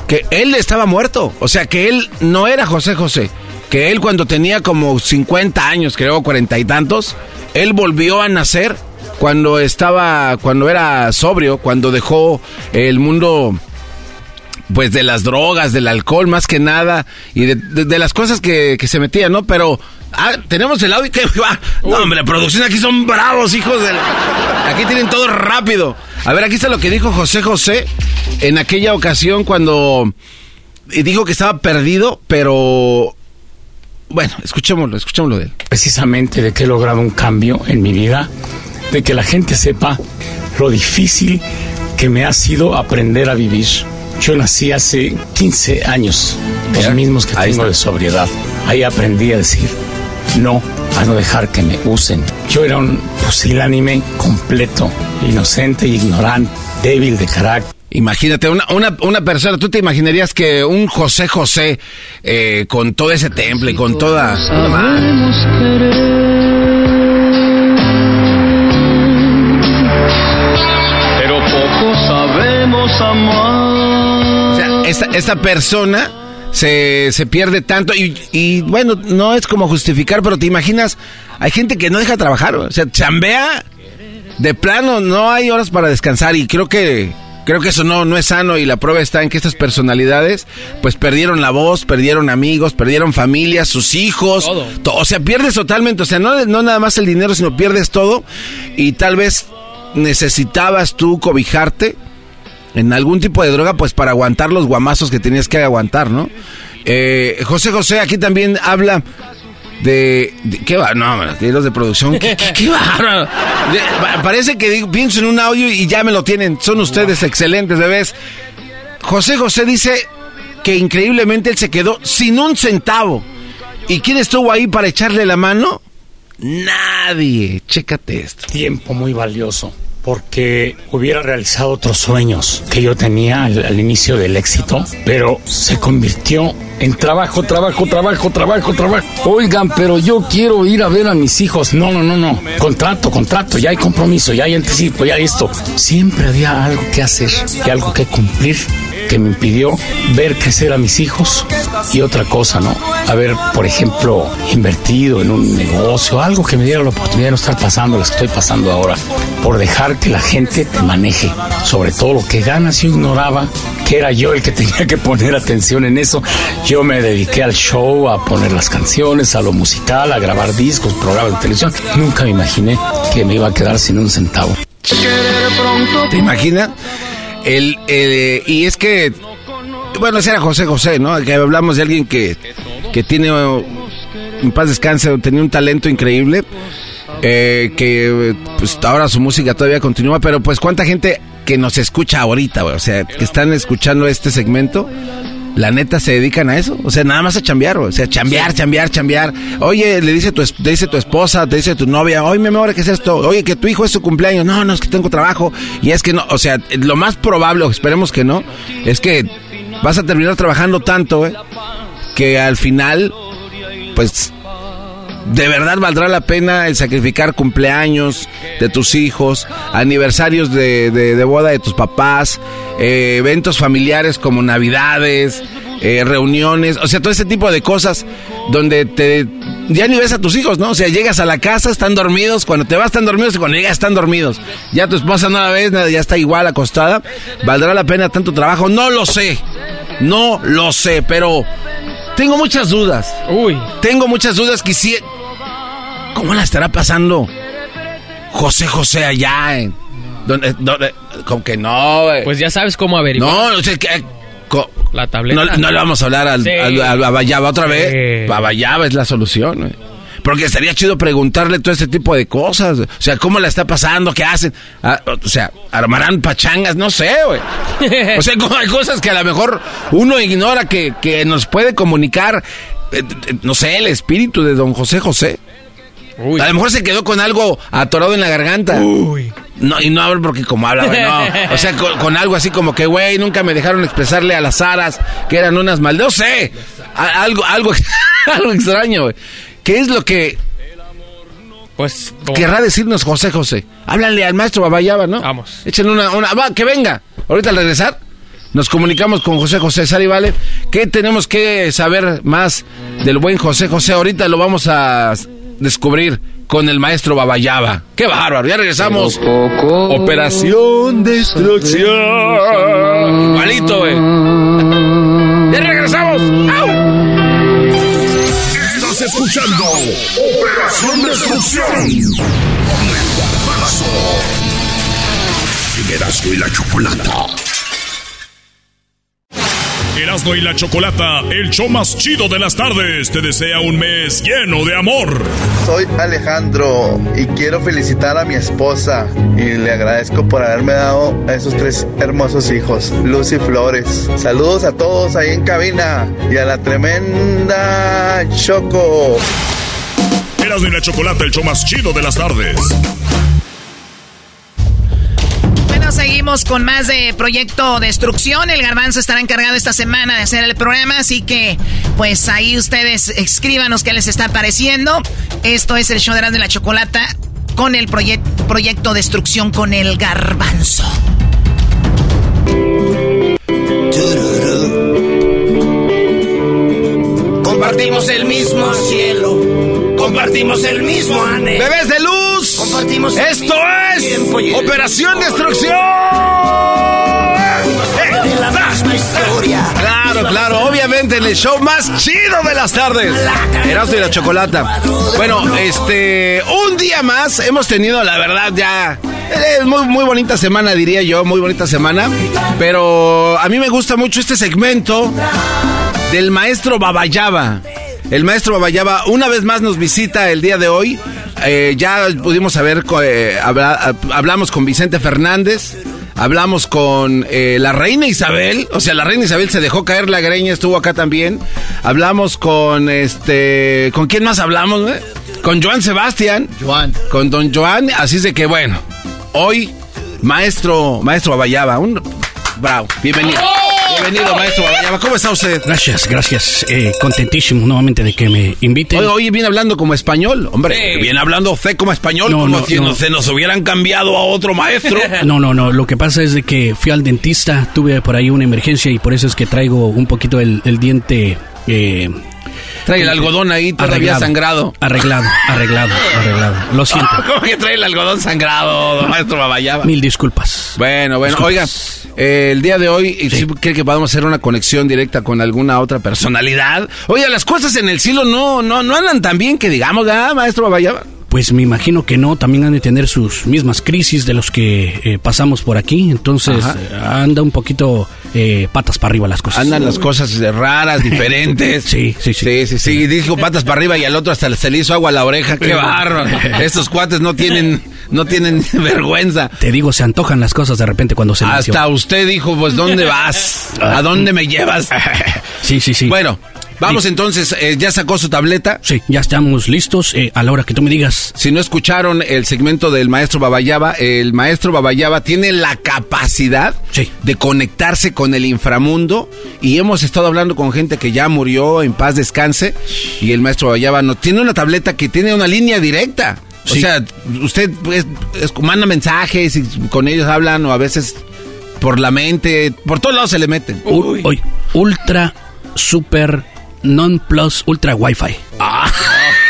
que él estaba muerto, o sea, que él no era José José, que él cuando tenía como 50 años, creo, cuarenta y tantos, él volvió a nacer cuando estaba, cuando era sobrio, cuando dejó el mundo pues de las drogas, del alcohol más que nada y de, las cosas que, que se metían, ¿no? Pero ah, tenemos el audio que va. No, hombre, producción aquí son bravos, hijos del. Aquí tienen todo rápido. A ver, aquí está lo que dijo José José en aquella ocasión cuando y dijo que estaba perdido, pero bueno, escuchémoslo, escuchémoslo de él. precisamente de que he logrado un cambio en mi vida, de que la gente sepa lo difícil que me ha sido aprender a vivir. Yo nací hace 15 años, los mismos que tengo de sobriedad. Ahí aprendí a decir no, a no dejar que me usen. Yo era un pusilánime completo, inocente e ignorante, débil de carácter. Imagínate, una, una, una, persona, tú te imaginarías que un José José eh, con todo ese temple, con toda... Pero poco sabemos amar. Esta, esta persona se, se pierde tanto y, y, bueno, no es como justificar, pero te imaginas, hay gente que no deja trabajar, o sea, chambea de plano, no hay horas para descansar y creo que Creo que eso no, no es sano y la prueba está en que estas personalidades pues perdieron la voz, perdieron amigos, perdieron familias, sus hijos. Todo. o sea, pierdes totalmente, o sea, no, no nada más el dinero, sino pierdes todo y tal vez necesitabas tú cobijarte en algún tipo de droga pues para aguantar los guamazos que tenías que aguantar, ¿no? Eh, José José aquí también habla de, ¿qué va? No, los de producción, ¿qué, va? parece que pienso en un audio y ya me lo tienen. Son ustedes excelentes, bebés. José José dice que increíblemente él se quedó sin un centavo. ¿Y quién estuvo ahí para echarle la mano? Nadie. Chécate esto. Tiempo muy valioso porque hubiera realizado otros sueños que yo tenía al, inicio del éxito, pero se convirtió en trabajo, trabajo, trabajo, trabajo, trabajo. Oigan, pero yo quiero ir a ver a mis hijos. No, no, no, no. Contrato, contrato, ya hay compromiso, ya hay anticipo, ya hay esto. Siempre había algo que hacer y algo que cumplir que me impidió ver crecer a mis hijos y otra cosa, ¿no? Haber, por ejemplo, invertido en un negocio, algo que me diera la oportunidad de no estar pasando lo que estoy pasando ahora, por dejar que la gente te maneje, sobre todo lo que ganas. Yo ignoraba que era yo el que tenía que poner atención en eso. Yo me dediqué al show, a poner las canciones, a lo musical, a grabar discos, programas de televisión. Nunca me imaginé que me iba a quedar sin un centavo. ¿Te imaginas? El, y es que, bueno, ese era José José, ¿no? Hablamos de alguien que, que tiene, en paz descanse, tenía un talento increíble. Eh, que pues ahora su música todavía continúa, pero pues cuánta gente que nos escucha ahorita, o sea, que están escuchando este segmento, la neta se dedican a eso. O sea, nada más a chambear, o sea, chambear, chambear, chambear. Oye, le dice tu, dice tu esposa, te dice tu novia, oye, mi amor, ¿qué es esto? Oye, que tu hijo es su cumpleaños. No, no, es que tengo trabajo. Y es que no, o sea, lo más probable, esperemos que no, es que vas a terminar trabajando tanto, que al final, pues ¿De verdad valdrá la pena el sacrificar cumpleaños de tus hijos, aniversarios de, de, boda de tus papás, eh, eventos familiares como navidades, eh, reuniones, o sea, todo ese tipo de cosas donde te ya ni ves a tus hijos, ¿no? O sea, llegas a la casa, están dormidos, cuando te vas están dormidos y cuando llegas están dormidos. Ya tu esposa no la ves, ya está igual acostada. ¿Valdrá la pena tanto trabajo? No lo sé. No lo sé, pero tengo muchas dudas. Uy. Tengo muchas dudas. Quisiera. ¿Cómo la estará pasando José José allá? En, donde, como que no, Pues ya sabes cómo averiguar. No, no sé qué. La tableta. No, le vamos a hablar al, Babayaba otra vez. Babayaba es la solución, Porque estaría chido preguntarle todo este tipo de cosas. O sea, ¿cómo la está pasando? ¿Qué hacen? Ah, o sea, ¿armarán pachangas? No sé, güey. O sea, hay cosas que a lo mejor uno ignora que, que nos puede comunicar, eh, eh, no sé, el espíritu de don José José. A lo mejor se quedó con algo atorado en la garganta. Uy. No, y no hablo porque como habla, no. O sea, con, algo así como que, güey, nunca me dejaron expresarle a las aras que eran unas mal... No sé. algo, algo, algo extraño, güey. ¿Qué es lo que pues querrá decirnos José José? Háblale al maestro Babayaba, ¿no? Vamos. Échenle una, una, va, que venga. Ahorita al regresar nos comunicamos con José José Sari, ¿vale? ¿Qué tenemos que saber más del buen José José? Ahorita lo vamos a descubrir con el maestro Babayaba. ¡Qué bárbaro! Ya regresamos. Operación Destrucción. Malito, eh. Ya regresamos. ¡Au! Estás escuchando Operación Destrucción. Con el garbanzo. y la chocolata. Erasmo y la Chocolata, el show más chido de las tardes, te desea un mes lleno de amor. Soy Alejandro y quiero felicitar a mi esposa y le agradezco por haberme dado a esos tres hermosos hijos, Lucy Flores. Saludos a todos ahí en cabina y a la tremenda Choco. Erasmo y la Chocolata, el show más chido de las tardes seguimos con más de Proyecto Destrucción. El garbanzo estará encargado esta semana de hacer el programa, así que pues ahí ustedes escríbanos qué les está pareciendo. Esto es el show de la Chocolata con el Proyecto Destrucción con el garbanzo. Compartimos el mismo cielo, compartimos el mismo anhelo. Bebés de luz, esto es Operación Destrucción. Claro, claro, obviamente en el show más chido de las tardes. Erasmo y la Chocolata. Bueno, este, un día más hemos tenido, la verdad, ya es muy, muy bonita semana, diría yo, muy bonita semana. Pero a mí me gusta mucho este segmento del maestro Babayaba. El maestro Babayaba una vez más nos visita el día de hoy. Eh, ya pudimos saber, eh, hablamos con Vicente Fernández. Hablamos con eh, la reina Isabel, o sea, la reina Isabel se dejó caer la greña, estuvo acá también. Hablamos con este, ¿con quién más hablamos? Con Joan Sebastián. Joan. Con don Joan, así es de que bueno, hoy maestro, maestro Babayaba, un bravo, bienvenido. Bienvenido, maestro. ¿Cómo está usted? Gracias, gracias. Eh, contentísimo nuevamente de que me inviten. Oye, oye, viene hablando como español. Hombre, viene hablando fe como español, como si no, se nos hubieran cambiado a otro maestro. No, no, no. Lo que pasa es de que fui al dentista, tuve por ahí una emergencia y por eso es que traigo un poquito el, diente... Eh, Trae el algodón ahí todavía sangrado. Arreglado, arreglado, arreglado. Lo siento. ¿Cómo que trae el algodón sangrado, maestro Babayaba? Mil disculpas. Bueno, bueno, oiga, eh, el día de hoy, sí. ¿cree que podemos hacer una conexión directa con alguna otra personalidad? Oiga, las cosas en el cielo no, no, no andan tan bien que digamos, ¿ah, maestro Babayaba? Pues me imagino que no, también han de tener sus mismas crisis de los que eh, pasamos por aquí, entonces eh, anda un poquito eh, patas para arriba las cosas. Andan las cosas raras, diferentes. sí, sí, sí. Sí, sí, sí. Dijo patas para arriba y al otro hasta se le hizo agua a la oreja. ¡Qué bárbaro! Estos cuates no tienen, no tienen vergüenza. Te digo, se antojan las cosas de repente cuando se Hasta usted dijo, pues, ¿dónde vas? ¿A dónde me llevas? sí, sí, sí. Bueno, Vamos entonces, eh, ¿ya sacó su tableta? Sí, ya estamos listos eh, a la hora que tú me digas. Si no escucharon el segmento del maestro Babayaba, el maestro Babayaba tiene la capacidad de conectarse con el inframundo y hemos estado hablando con gente que ya murió, en paz descanse, y el maestro Babayaba no tiene una tableta que tiene una línea directa. O sea, usted pues, manda mensajes y con ellos hablan o a veces por la mente, por todos lados se le meten. Uy, ultra, super Non Plus Ultra Wi-Fi. Ah.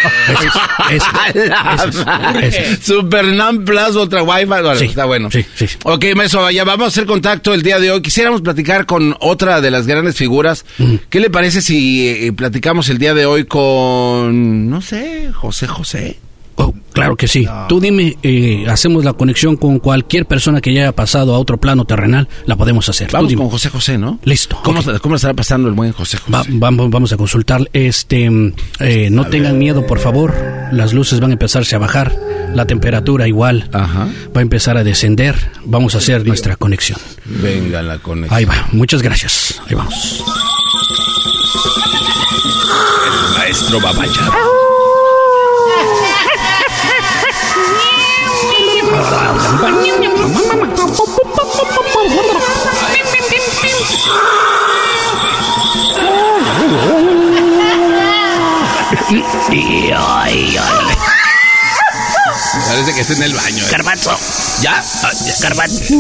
Super Non Plus Ultra Wi-Fi. está bueno. Sí, sí. Ok, maestro, ya vamos a hacer contacto el día de hoy. Quisiéramos platicar con otra de las grandes figuras. Mm. ¿Qué le parece si eh, platicamos el día de hoy con, no sé, José José? Oh, claro que sí. Tú dime, eh, hacemos la conexión con cualquier persona que ya haya pasado a otro plano terrenal, la podemos hacer. Vamos con José José, ¿no? Listo. ¿Cómo, ¿Cómo estará pasando el buen José José? vamos, vamos a consultar. Este, eh, no tengan miedo, por favor. Las luces van a empezarse a bajar, la temperatura igual va a empezar a descender. Vamos a hacer nuestra conexión. Venga la conexión. Ahí va. Muchas gracias. Ahí vamos. El maestro Babaya. Parece que está en el baño. ¿eh? Garbanzo. ¿Ya? Ah, Garbanzo.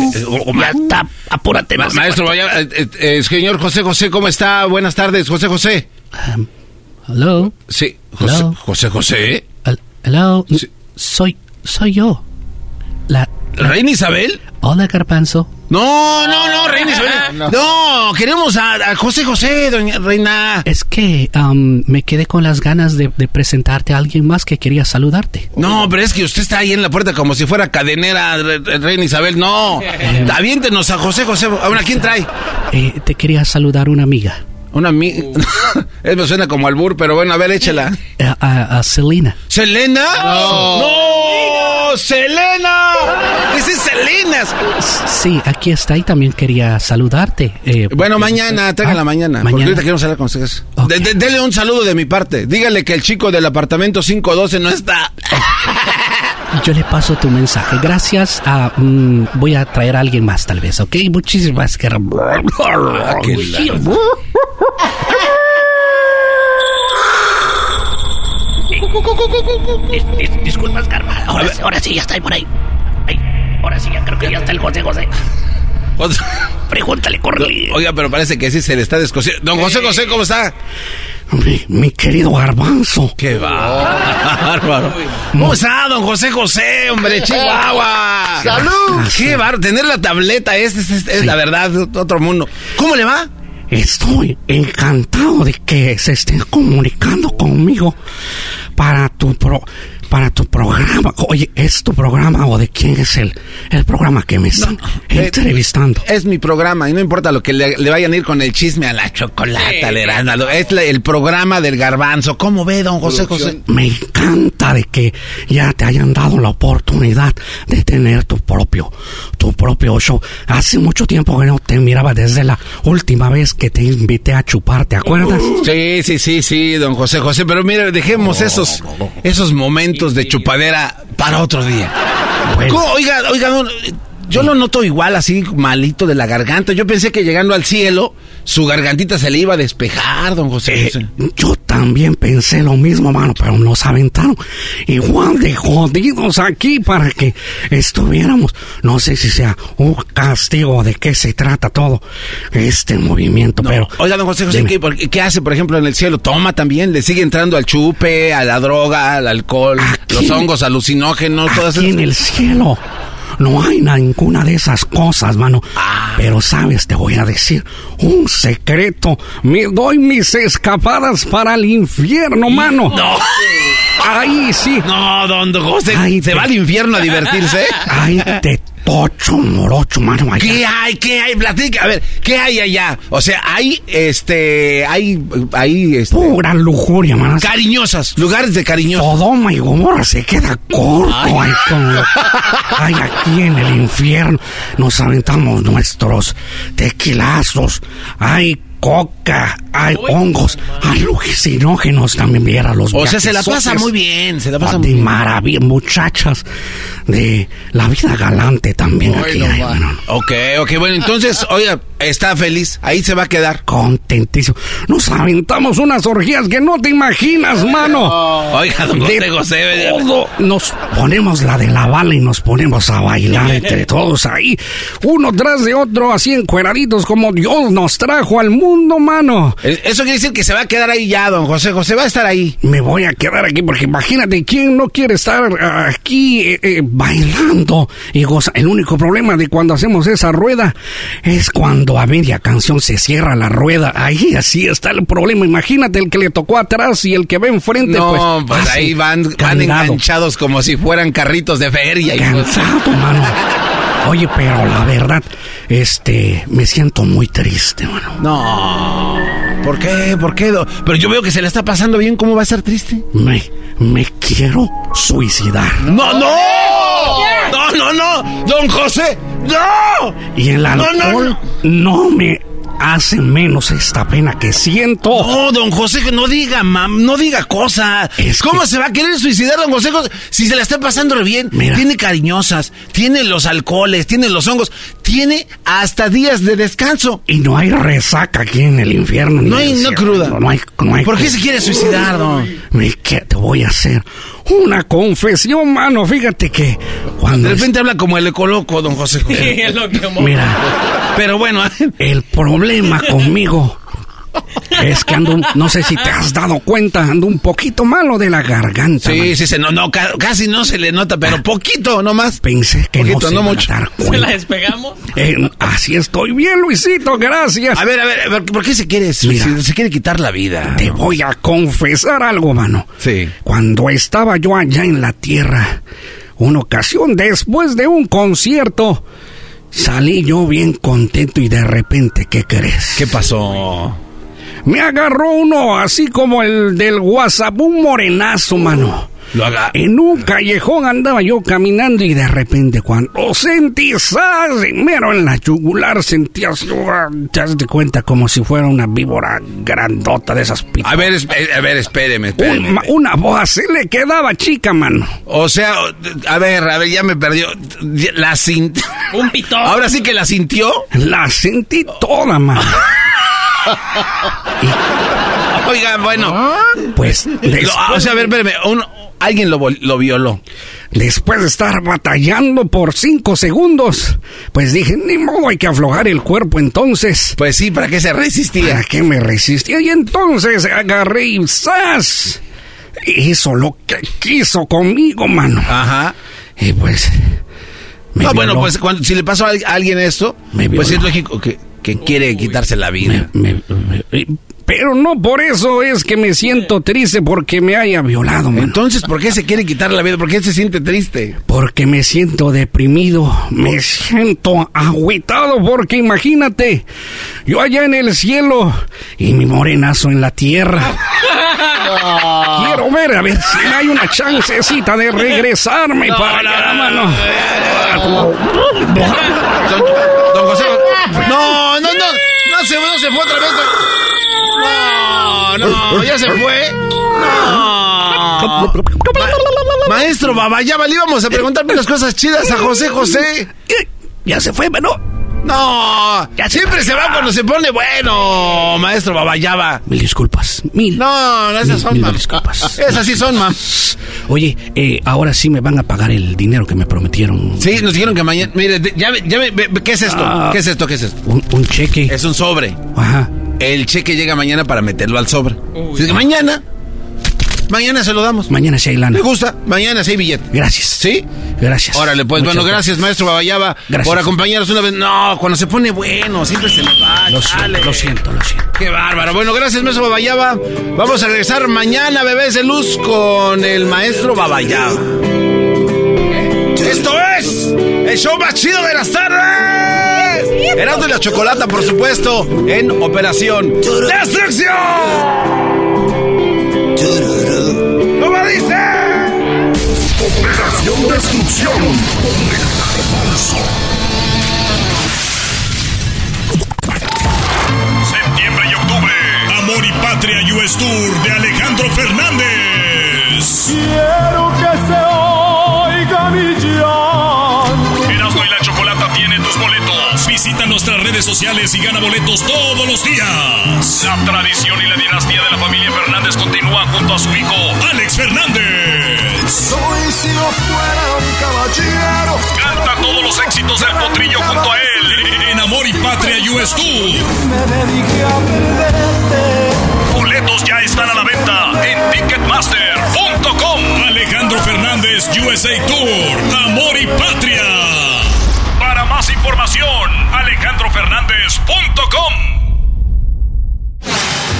ya está. Apúrate. Ma maestro, vaya, eh, eh, señor José José, ¿cómo está? Buenas tardes, José José. Um, hello. Sí, José José. José. hello. Soy, soy yo. La, ¿Reina Isabel? Hola, Carpanzo. No, no, no, Reina Isabel. No, queremos a, José José, doña Reina. Es que um, me quedé con las ganas de, presentarte a alguien más que quería saludarte. No, pero es que usted está ahí en la puerta como si fuera cadenera, Reina Isabel. No, eh, aviéntenos a José José. Ahora, ¿quién trae? Eh, te quería saludar una amiga. Una amiga. Eso suena como albur, pero bueno, a ver, échala. Eh, a, a, Selena. ¿Selena? No. ¡No! ¡Selena! ¿Qué es Selena? Sí, aquí está y también quería saludarte. Eh, bueno, mañana, ah, mañana. Mañana. Porque ahorita queremos hablar con ustedes. dele un saludo de mi parte. Dígale que el chico del apartamento 512 no está. yo le paso tu mensaje. Gracias a... mm, voy a traer a alguien más tal vez, ¿ok? Muchísimas gracias. Dis- dis- disculpas, Karma. Ahora, ahora sí, ya está ahí por ahí. Ay, ahora sí, ya creo que ya está el José José. Pregúntale, corre. Oiga, pero parece que sí se le está descosiendo. Don José José, ¿cómo está? Mi, mi querido garbanzo. Qué bárbaro. ¿Cómo está, don José José, hombre, Chihuahua? ¡Salud! Qué bárbaro. Tener la tableta es, es, es- es la verdad, otro mundo. ¿Cómo le va? Estoy encantado de que se estén comunicando conmigo para tu pro, para tu programa. Oye, ¿es tu programa o de quién es el, el programa que me están entrevistando? Es mi programa y no importa lo que le, le vayan a ir con el chisme a la chocolata, Heraldo. Es la- el programa del garbanzo. ¿Cómo ve, don José José? Me encanta de que ya te hayan dado la oportunidad de tener tu propio, tu propio show. Hace mucho tiempo que no te miraba desde la última vez que te invité a chupar, ¿te acuerdas? Sí, sí, sí, sí, don José José. Pero mire, dejemos esos, esos momentos de chupadera para otro día. ¿Cómo? Oiga, oiga, yo lo noto igual así malito de la garganta. Yo pensé que llegando al cielo, su gargantita se le iba a despejar, don José José. Yo también pensé lo mismo, mano, pero nos aventaron igual de jodidos aquí para que estuviéramos. No sé si sea un castigo de qué se trata todo este movimiento, pero. Oiga, don José José. ¿qué, hace, por ejemplo, en el cielo? ¿Toma también? ¿Le sigue entrando al chupe, a la droga, al alcohol, los hongos alucinógenos, todas Aquí esas en el cielo no hay ninguna de esas cosas, mano. Ah. Pero sabes, te voy a decir un secreto. Me doy mis escapadas para el infierno, mano. No. Ahí sí. No, don José, Ay, ¿se te- va al infierno a divertirse? Ay, te tocho, morocho, mano. ¿Qué hay? ¿Qué hay? Platica. A ver, ¿qué hay allá? O sea, hay, este, hay, hay, este... Pura lujuria, mano. Cariñosas, lugares de cariñosas. Sodoma y Gomorra se queda corto. Ay. Ay, con lo- ay, aquí en el infierno nos aventamos nuestros tequilazos. Hay coca, hay hongos, hay alucinógenos también. Viera los O sea, se la pasa muy bien, se la pasa muy bien. maravilla, muchachas de la vida galante también aquí hay, mano. Ok, ok, bueno, entonces, oiga, está feliz, ahí se va a quedar. Contentísimo. Nos aventamos unas orgías que no te imaginas, mano. Oiga, don De José. todo. Nos ponemos la de la bala y nos ponemos a bailar entre todos ahí, uno tras de otro, así encueraditos como Dios nos trajo al mundo, mano. Eh, Eso quiere decir que se va a quedar ahí ya, don José José, va a estar ahí. Me voy a quedar aquí porque imagínate quién no quiere estar ah, aquí eh, eh, bailando y goza. El único problema de cuando hacemos esa rueda es cuando a media canción se cierra la rueda. Ahí así está el problema. Imagínate el que le tocó atrás y el que ve enfrente. No, pues, hace ahí van, van enganchados como si fueran carritos de feria. y pues- Cansado, mano. Oye, pero la verdad, este, me siento muy triste, mano. No. ¿Por qué? ¿Por qué? Pero yo veo que se le está pasando bien, ¿cómo va a ser triste? Me, me quiero suicidar. ¡No, no! ¡No, no, no! ¡Don José! ¡No! Y el No, no, alcohol no, me hace menos esta pena que siento. No, don José, no diga, mam, no diga cosas. ¿Cómo se va a querer suicidar, don José? José? Si se la está pasando re bien, tiene cariñosas, tiene los alcoholes, tiene los hongos, tiene hasta días de descanso. Y no hay resaca aquí en el infierno. No hay- no cruda. No, no hay, no hay ¿Por qué se quiere suicidar, don? Me que te voy a hacer una confesión, mano. Fíjate que cuando De repente habla como el ecoloco, don José. José. Mira, pero bueno, el problema conmigo es que ando, un- no sé si te has dado cuenta, ando un poquito malo de la garganta. Sí, man. sí, se, no, no, ca- casi no se le nota, pero poquito nomás. Pensé que Poquito, no se no a mucho. dar ¿Se la despegamos? Eh, así estoy bien, Luisito, gracias. A ver, a ver, a ver, ¿por qué se quiere? Mira. se quiere quitar la vida. Te voy a confesar algo, mano. Sí. Cuando estaba yo allá en la tierra, una ocasión después de un concierto, salí yo bien contento y de repente, ¿qué crees? ¿Qué pasó? Me agarró uno así como el del WhatsApp, un morenazo, mano. Lo haga. En un callejón andaba yo caminando y de repente cuando sentí ¡zas! mero en la yugular sentí así, te das de cuenta como si fuera una víbora grandota de esas pitas. A ver, esp- a ver, espéreme, espéreme. Un- una voz se le quedaba chica, mano. O sea, a ver, a ver, ya me perdió. La sintió. Un pitón. Ahora sí que la sintió. La sentí toda, mano. Oiga, bueno. Pues, Lo- o sea, a ver, espérame. un- alguien lo, lo violó. Después de estar batallando por cinco segundos, pues dije, ni modo, hay que aflojar el cuerpo entonces. Pues sí, ¿para qué se resistía? ¿Para qué me resistía? Y entonces agarré y ¡zas! Hizo lo que quiso conmigo, mano. Ajá. Y pues... me no, bueno, pues cuando, si le pasó a al- a alguien esto, Me pues es lógico que, que quiere quitarse la vida. Me- me- pero no por eso es que me siento triste porque me haya violado, mano. Entonces, ¿por qué se quiere quitar la vida? ¿Por qué se siente triste? Porque me siento deprimido, me siento agüitado, porque imagínate, yo allá en el cielo y mi morenazo en la tierra. Quiero ver a ver si hay una chancecita de regresarme para allá, mano. Don José. No, no, no. No se, fue otra vez. No, no, ya se fue. No. Ma- maestro Babayaba, le íbamos a preguntar unas cosas chidas a José José. Ya se fue, mano. No, siempre se va cuando se pone bueno, maestro Babayaba. Mil disculpas, mil. No, no, esas son, Mil mam. disculpas. Esas sí son, mam. Oye, eh, ahora sí me van a pagar el dinero que me prometieron. Sí, nos dijeron que mañana. Mire, ya, ve- ya ve- ve- ¿qué es esto? Ah. ¿Qué es esto? ¿Qué es esto? Un, un cheque. Es un sobre. Ajá. El cheque llega mañana para meterlo al sobre. Que mañana. Mañana se lo damos. Mañana sí hay lana. ¿Le gusta? Mañana sí hay billete. Gracias. ¿Sí? Gracias. Órale, pues Muchas bueno, gracias, maestro Babayaba, Gracias. por acompañarnos una vez. No, cuando se pone bueno, siempre se nos va. Lo siento, lo siento, lo siento. Qué bárbaro. Bueno, gracias, maestro Babayaba. Vamos a regresar mañana, bebés de luz, con el maestro Babayaba. Esto es el show más chido de las tardes. Erasmo y la Chocolata, por supuesto, en Operación Destrucción. ¿Cómo dice? Operación Destrucción con el garbanzo. Septiembre y octubre. Amor y Patria US Tour de Alejandro Fernández. Quiero que se redes sociales y gana boletos todos los días. La tradición y la dinastía de la familia Fernández continúa junto a su hijo Alex Fernández. Soy si no fuera un caballero. Canta todos los éxitos del potrillo junto a él en Amor y Patria US Tour. Me dediqué a perderte. Boletos ya están a la venta en Ticketmaster.com. Alejandro Fernández USA Tour, Amor y Patria.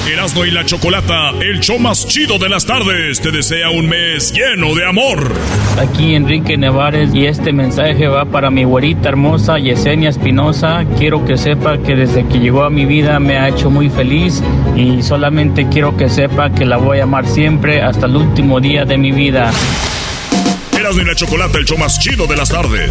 Erasmo y la Chocolata, el show más chido de las tardes, te desea un mes lleno de amor. Aquí Enrique Nevares y este mensaje va para mi güerita hermosa Yesenia Espinosa. Quiero que sepa que desde que llegó a mi vida me ha hecho muy feliz y solamente quiero que sepa que la voy a amar siempre hasta el último día de mi vida. Erasmo y la Chocolata, el show más chido de las tardes.